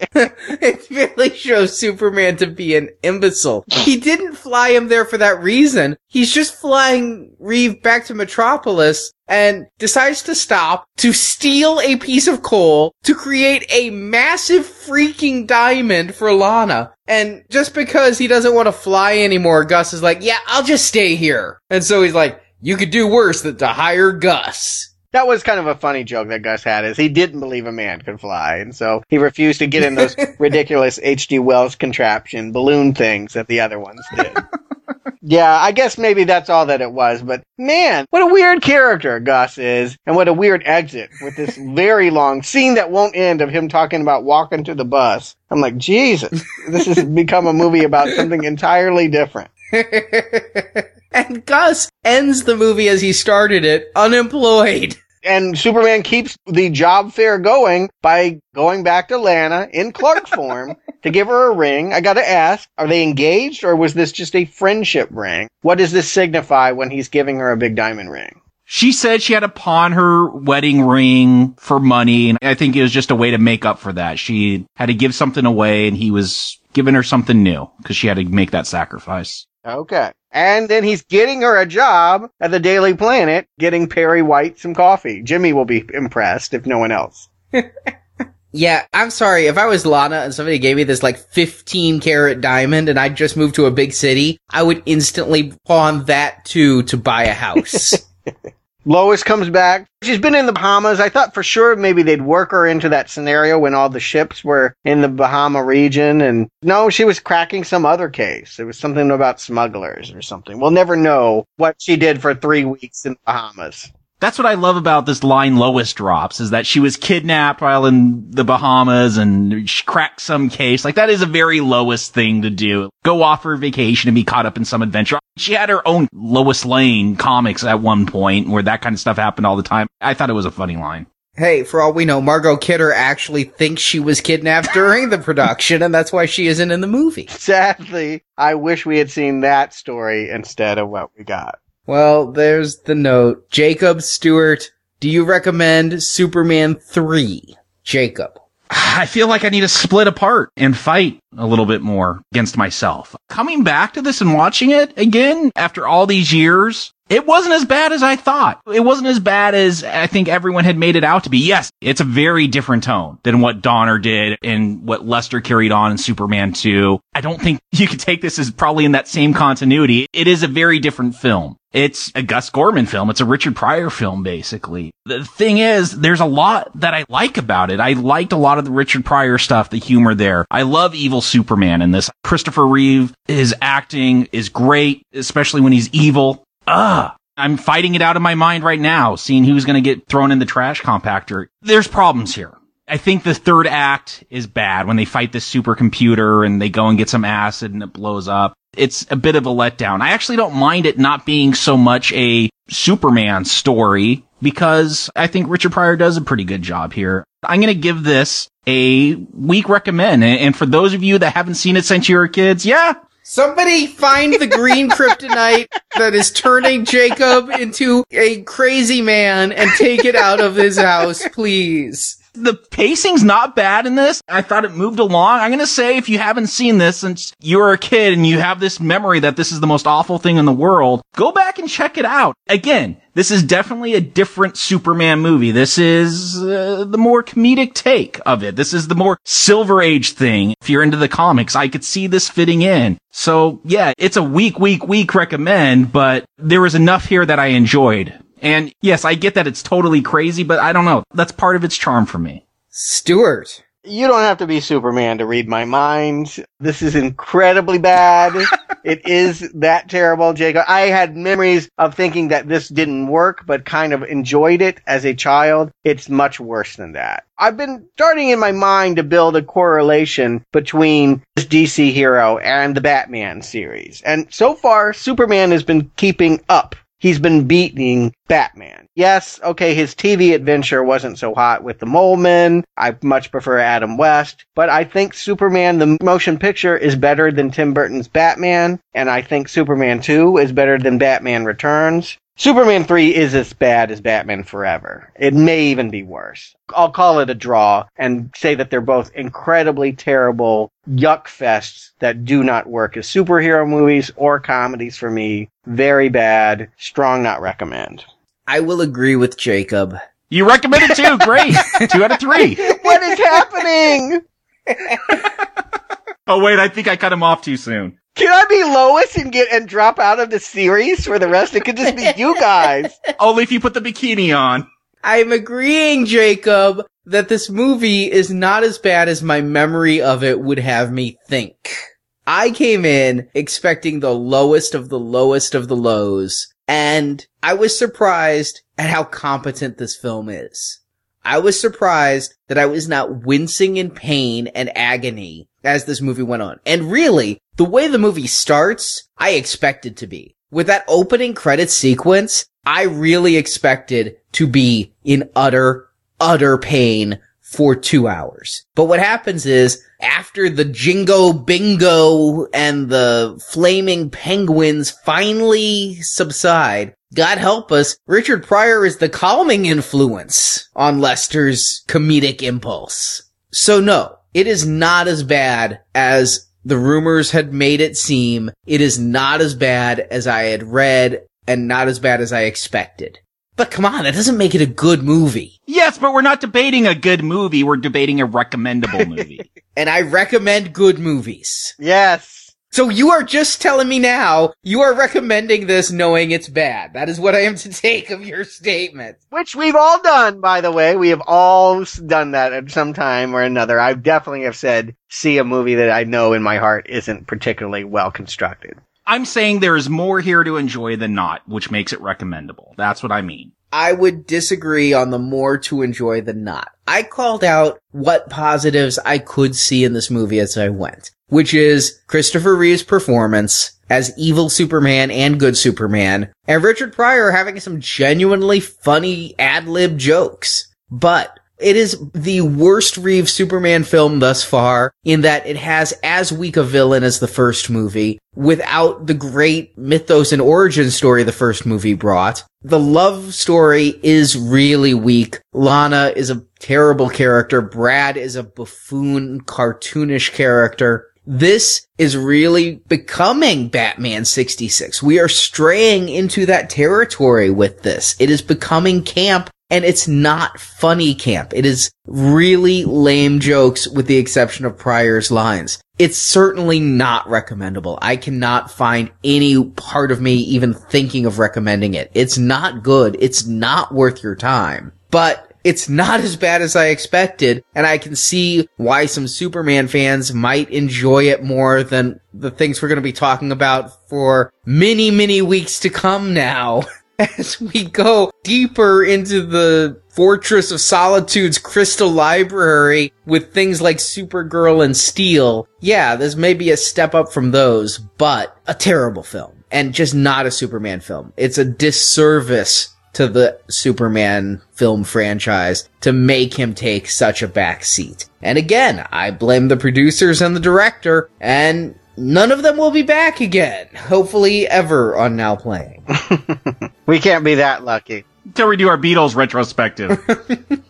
it really shows Superman to be an imbecile. He didn't fly him there for that reason. He's just flying Reeve back to Metropolis and decides to stop to steal a piece of coal to create a massive freaking diamond for Lana. And just because he doesn't want to fly anymore, Gus is like, yeah, I'll just stay here. And so he's like, you could do worse than to hire Gus. That was kind of a funny joke that Gus had is he didn't believe a man could fly. And so he refused to get in those ridiculous H.G. Wells contraption balloon things that the other ones did. yeah, I guess maybe that's all that it was. But man, what a weird character Gus is. And what a weird exit with this very long scene that won't end of him talking about walking to the bus. I'm like, Jesus, this has become a movie about something entirely different. and Gus ends the movie as he started it, unemployed. And Superman keeps the job fair going by going back to Lana in Clark form to give her a ring. I gotta ask, are they engaged or was this just a friendship ring? What does this signify when he's giving her a big diamond ring? She said she had to pawn her wedding ring for money, and I think it was just a way to make up for that. She had to give something away, and he was giving her something new because she had to make that sacrifice. Okay. And then he's getting her a job at the Daily Planet, getting Perry White some coffee. Jimmy will be impressed if no one else. yeah, I'm sorry. If I was Lana and somebody gave me this like 15 carat diamond and I just moved to a big city, I would instantly pawn that too to buy a house. Lois comes back. She's been in the Bahamas. I thought for sure maybe they'd work her into that scenario when all the ships were in the Bahama region. And no, she was cracking some other case. It was something about smugglers or something. We'll never know what she did for three weeks in the Bahamas. That's what I love about this line Lois drops is that she was kidnapped while in the Bahamas and she cracked some case. Like that is a very Lois thing to do. Go off for vacation and be caught up in some adventure. She had her own Lois Lane comics at one point where that kind of stuff happened all the time. I thought it was a funny line. Hey, for all we know, Margot Kidder actually thinks she was kidnapped during the production, and that's why she isn't in the movie. Sadly, I wish we had seen that story instead of what we got. Well, there's the note. Jacob Stewart, do you recommend Superman 3? Jacob. I feel like I need to split apart and fight a little bit more against myself. Coming back to this and watching it again after all these years, it wasn't as bad as I thought. It wasn't as bad as I think everyone had made it out to be. Yes, it's a very different tone than what Donner did and what Lester carried on in Superman 2. I don't think you could take this as probably in that same continuity. It is a very different film. It's a Gus Gorman film. It's a Richard Pryor film, basically. The thing is, there's a lot that I like about it. I liked a lot of the Richard Pryor stuff, the humor there. I love evil Superman in this. Christopher Reeve, his acting is great, especially when he's evil. Ugh. I'm fighting it out of my mind right now, seeing who's going to get thrown in the trash compactor. There's problems here. I think the third act is bad when they fight this supercomputer and they go and get some acid and it blows up. it's a bit of a letdown. I actually don't mind it not being so much a Superman story because I think Richard Pryor does a pretty good job here. I'm going to give this a weak recommend. And for those of you that haven't seen it since you were kids, yeah. Somebody find the green kryptonite that is turning Jacob into a crazy man and take it out of his house, please the pacing's not bad in this. I thought it moved along. I'm going to say if you haven't seen this since you were a kid and you have this memory that this is the most awful thing in the world, go back and check it out. Again, this is definitely a different Superman movie. This is uh, the more comedic take of it. This is the more Silver Age thing. If you're into the comics, I could see this fitting in. So yeah, it's a weak, weak, weak recommend, but there was enough here that I enjoyed. And yes, I get that it's totally crazy, but I don't know. That's part of its charm for me. Stuart. You don't have to be Superman to read my mind. This is incredibly bad. it is that terrible, Jacob. I had memories of thinking that this didn't work, but kind of enjoyed it as a child. It's much worse than that. I've been starting in my mind to build a correlation between this DC hero and the Batman series. And so far, Superman has been keeping up he's been beating Batman. Yes, okay, his TV adventure wasn't so hot with the Mole Men. I much prefer Adam West, but I think Superman the motion picture is better than Tim Burton's Batman, and I think Superman 2 is better than Batman Returns. Superman 3 is as bad as Batman Forever. It may even be worse. I'll call it a draw and say that they're both incredibly terrible yuck fests that do not work as superhero movies or comedies for me. Very bad. Strong not recommend. I will agree with Jacob. You recommend it too. Great. Two out of three. what is happening? oh wait, I think I cut him off too soon. Can I be Lois and get and drop out of the series for the rest? It could just be you guys. Only if you put the bikini on. I'm agreeing, Jacob, that this movie is not as bad as my memory of it would have me think. I came in expecting the lowest of the lowest of the lows, and I was surprised at how competent this film is. I was surprised that I was not wincing in pain and agony as this movie went on. And really, the way the movie starts, I expected to be. With that opening credit sequence, I really expected to be in utter, utter pain for two hours. But what happens is, after the jingo bingo and the flaming penguins finally subside, God help us, Richard Pryor is the calming influence on Lester's comedic impulse. So no, it is not as bad as the rumors had made it seem. It is not as bad as I had read and not as bad as I expected. But come on, that doesn't make it a good movie. Yes, but we're not debating a good movie. We're debating a recommendable movie. and I recommend good movies. Yes. So you are just telling me now you are recommending this knowing it's bad. That is what I am to take of your statement. Which we've all done, by the way. We have all done that at some time or another. I definitely have said, see a movie that I know in my heart isn't particularly well constructed. I'm saying there is more here to enjoy than not, which makes it recommendable. That's what I mean. I would disagree on the more to enjoy than not. I called out what positives I could see in this movie as I went which is Christopher Reeve's performance as evil Superman and good Superman, and Richard Pryor having some genuinely funny ad lib jokes. But it is the worst Reeve Superman film thus far in that it has as weak a villain as the first movie without the great mythos and origin story the first movie brought. The love story is really weak. Lana is a terrible character. Brad is a buffoon, cartoonish character. This is really becoming Batman 66. We are straying into that territory with this. It is becoming camp and it's not funny camp. It is really lame jokes with the exception of Pryor's lines. It's certainly not recommendable. I cannot find any part of me even thinking of recommending it. It's not good. It's not worth your time. But it's not as bad as I expected, and I can see why some Superman fans might enjoy it more than the things we're going to be talking about for many, many weeks to come now. as we go deeper into the Fortress of Solitude's crystal library with things like Supergirl and Steel. Yeah, this may be a step up from those, but a terrible film and just not a Superman film. It's a disservice to the Superman film franchise to make him take such a back seat. And again, I blame the producers and the director, and none of them will be back again. Hopefully, ever on Now Playing. we can't be that lucky. Until we do our Beatles retrospective.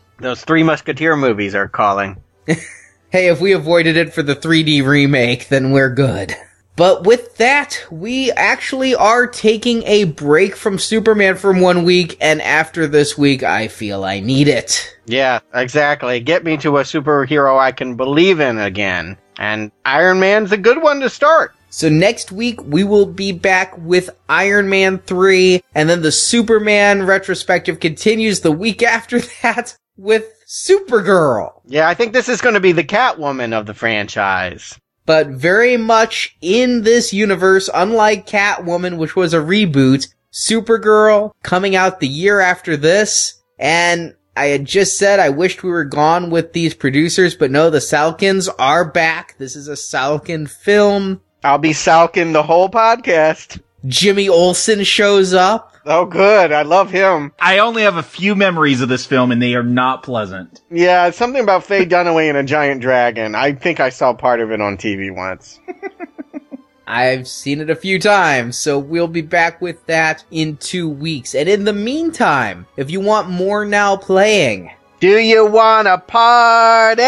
Those Three Musketeer movies are calling. hey, if we avoided it for the 3D remake, then we're good. But with that, we actually are taking a break from Superman for one week, and after this week, I feel I need it. Yeah, exactly. Get me to a superhero I can believe in again. And Iron Man's a good one to start. So next week we will be back with Iron Man 3 and then the Superman retrospective continues the week after that with Supergirl. Yeah, I think this is going to be the Catwoman of the franchise. But very much in this universe, unlike Catwoman, which was a reboot, Supergirl coming out the year after this. And I had just said I wished we were gone with these producers, but no, the Salkinds are back. This is a Salkind film. I'll be Salkin the whole podcast. Jimmy Olsen shows up. Oh, good. I love him. I only have a few memories of this film, and they are not pleasant. Yeah, something about Faye Dunaway and a giant dragon. I think I saw part of it on TV once. I've seen it a few times, so we'll be back with that in two weeks. And in the meantime, if you want more now playing, do you want a party?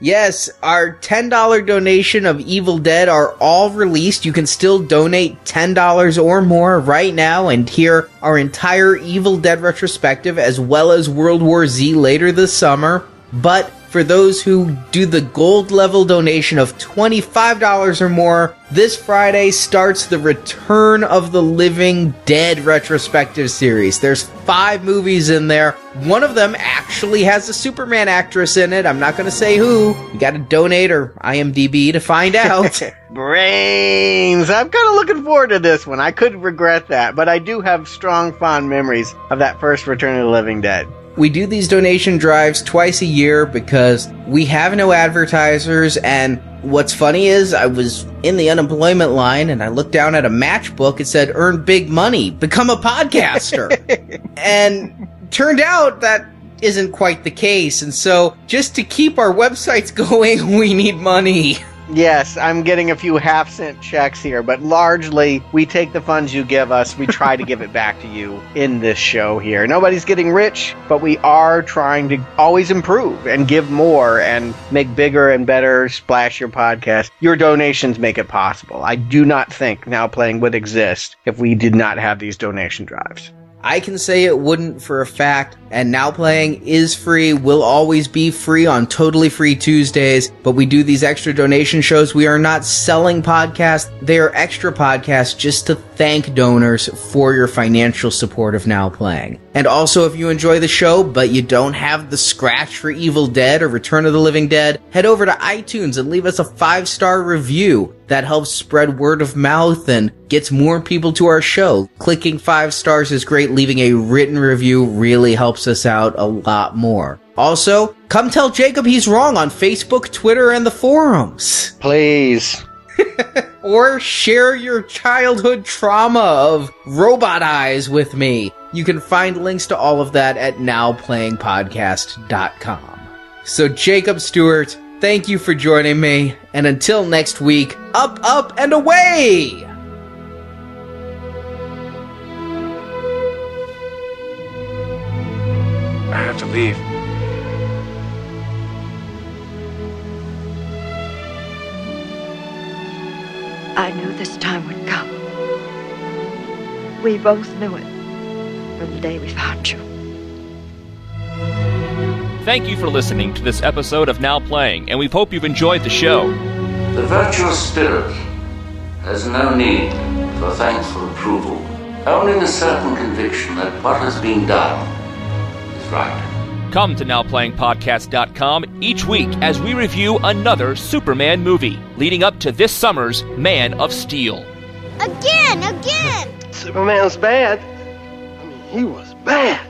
Yes, our $10 donation of Evil Dead are all released. You can still donate $10 or more right now and hear our entire Evil Dead retrospective as well as World War Z later this summer. But for those who do the gold level donation of $25 or more, this Friday starts the Return of the Living Dead retrospective series. There's five movies in there. One of them actually has a Superman actress in it. I'm not going to say who. You got to donate or IMDb to find out. Brains! I'm kind of looking forward to this one. I could regret that, but I do have strong, fond memories of that first Return of the Living Dead. We do these donation drives twice a year because we have no advertisers. And what's funny is I was in the unemployment line and I looked down at a matchbook. It said, earn big money, become a podcaster. and turned out that isn't quite the case. And so just to keep our websites going, we need money. Yes, I'm getting a few half cent checks here, but largely we take the funds you give us, we try to give it back to you in this show here. Nobody's getting rich, but we are trying to always improve and give more and make bigger and better splash your podcast. Your donations make it possible. I do not think Now Playing would exist if we did not have these donation drives. I can say it wouldn't for a fact, and Now Playing is free, will always be free on totally free Tuesdays, but we do these extra donation shows. We are not selling podcasts, they are extra podcasts just to thank donors for your financial support of Now Playing. And also, if you enjoy the show, but you don't have the scratch for Evil Dead or Return of the Living Dead, head over to iTunes and leave us a five star review. That helps spread word of mouth and gets more people to our show. Clicking five stars is great. Leaving a written review really helps us out a lot more. Also, come tell Jacob he's wrong on Facebook, Twitter, and the forums. Please. or share your childhood trauma of robot eyes with me. You can find links to all of that at nowplayingpodcast.com. So, Jacob Stewart, thank you for joining me, and until next week, up, up, and away! I have to leave. I knew this time would come. We both knew it from the day we found you. Thank you for listening to this episode of Now Playing, and we hope you've enjoyed the show. The virtuous spirit has no need for thankful approval, only the certain conviction that what has been done is right. Come to NowPlayingPodcast.com each week as we review another Superman movie, leading up to this summer's Man of Steel. Again, again! Superman's bad, He was bad.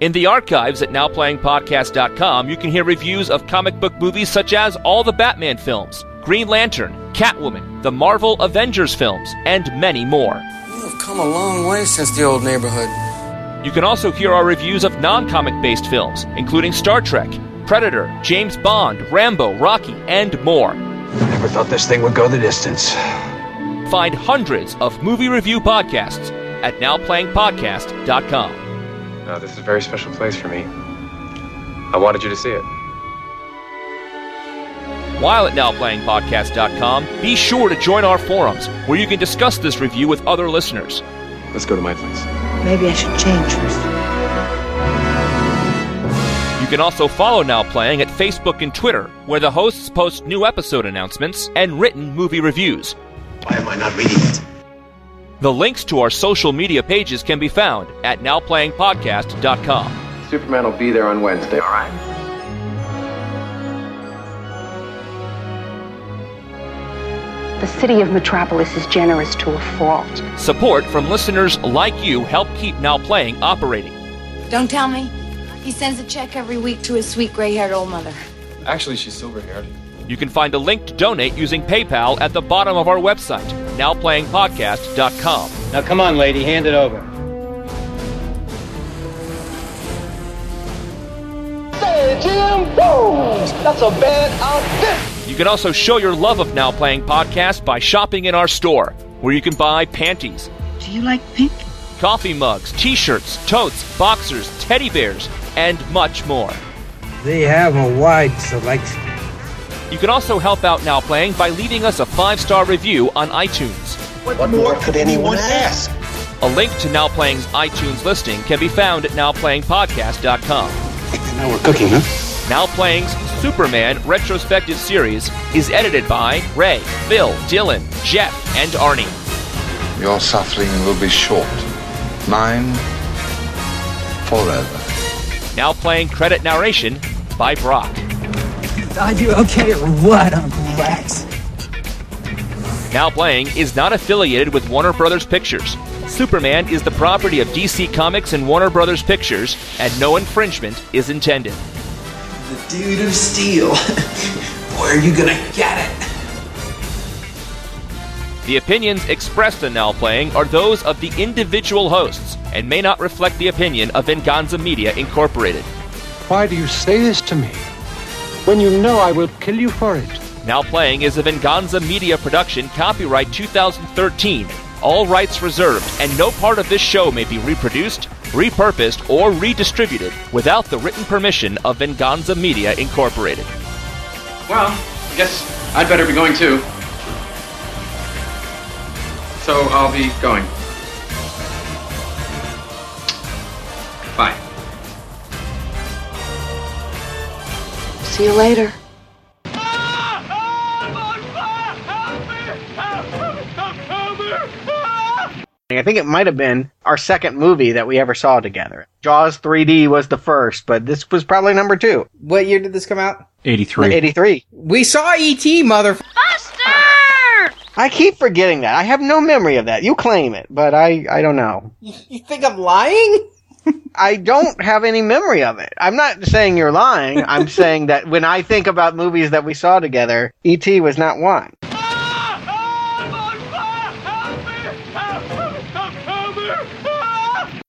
In the archives at NowPlayingPodcast.com, you can hear reviews of comic book movies such as all the Batman films, Green Lantern, Catwoman, the Marvel Avengers films, and many more. You've come a long way since the old neighborhood. You can also hear our reviews of non comic based films, including Star Trek, Predator, James Bond, Rambo, Rocky, and more. I Never thought this thing would go the distance. Find hundreds of movie review podcasts at NowPlayingPodcast.com. No, this is a very special place for me. I wanted you to see it. While at NowPlayingPodcast.com, be sure to join our forums where you can discuss this review with other listeners. Let's go to my place. Maybe I should change first. You can also follow Now Playing at Facebook and Twitter, where the hosts post new episode announcements and written movie reviews. Why am I not reading it? The links to our social media pages can be found at NowPlayingPodcast.com. Superman will be there on Wednesday, all right? The city of Metropolis is generous to a fault. Support from listeners like you help keep Now Playing operating. Don't tell me. He sends a check every week to his sweet gray haired old mother. Actually, she's silver haired. You can find a link to donate using PayPal at the bottom of our website, nowplayingpodcast.com. Now come on, lady, hand it over. Say, Jim, whoa! That's a bad outfit! You can also show your love of Now Playing Podcast by shopping in our store, where you can buy panties, Do you like pink? coffee mugs, t shirts, totes, boxers, teddy bears, and much more. They have a wide selection. You can also help out Now Playing by leaving us a five star review on iTunes. What more could anyone ask? A link to Now Playing's iTunes listing can be found at NowPlayingPodcast.com. Now we're cooking, huh? Now Playing's Superman retrospective series is edited by Ray, Phil, Dylan, Jeff, and Arnie. Your suffering will be short. Mine, forever. Now Playing credit narration by Brock. Are you okay or what, Uncle Rex? Now Playing is not affiliated with Warner Brothers Pictures. Superman is the property of DC Comics and Warner Brothers Pictures, and no infringement is intended. The dude of steel. Where are you gonna get it? The opinions expressed in Now Playing are those of the individual hosts and may not reflect the opinion of Venganza Media Incorporated. Why do you say this to me? When you know I will kill you for it. Now Playing is a Venganza Media production, copyright 2013. All rights reserved, and no part of this show may be reproduced, repurposed, or redistributed without the written permission of Venganza Media Incorporated. Well, I guess I'd better be going too. So I'll be going. See you later. I think it might have been our second movie that we ever saw together. Jaws 3D was the first, but this was probably number two. What year did this come out? 83. 83. We saw E.T., mother. I keep forgetting that. I have no memory of that. You claim it, but I, I don't know. You think I'm lying? I don't have any memory of it. I'm not saying you're lying. I'm saying that when I think about movies that we saw together, E.T. was not one.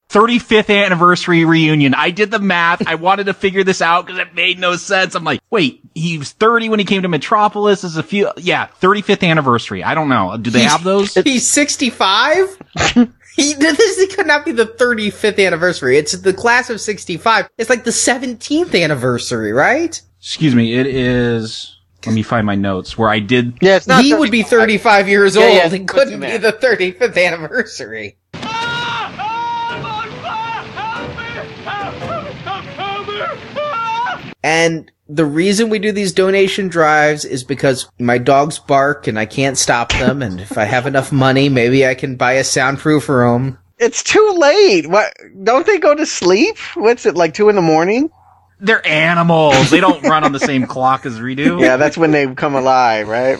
35th anniversary reunion. I did the math. I wanted to figure this out because it made no sense. I'm like, wait, he was 30 when he came to Metropolis. Is a few, yeah, 35th anniversary. I don't know. Do they have those? He's 65? he, this could not be the 35th anniversary. It's the class of 65. It's like the 17th anniversary, right? Excuse me. It is. Let me find my notes where I did. Yeah, it's not. he would be 35 years Yeah, old. yeah, it what's couldn't be the 35th anniversary. And the reason we do these donation drives is because my dogs bark and I can't stop them. And if I have enough money, maybe I can buy a soundproof room. It's too late. What? Don't they go to sleep? What's it like two in the morning? They're animals. They don't run on the same clock as we do. Yeah, that's when they come alive, right?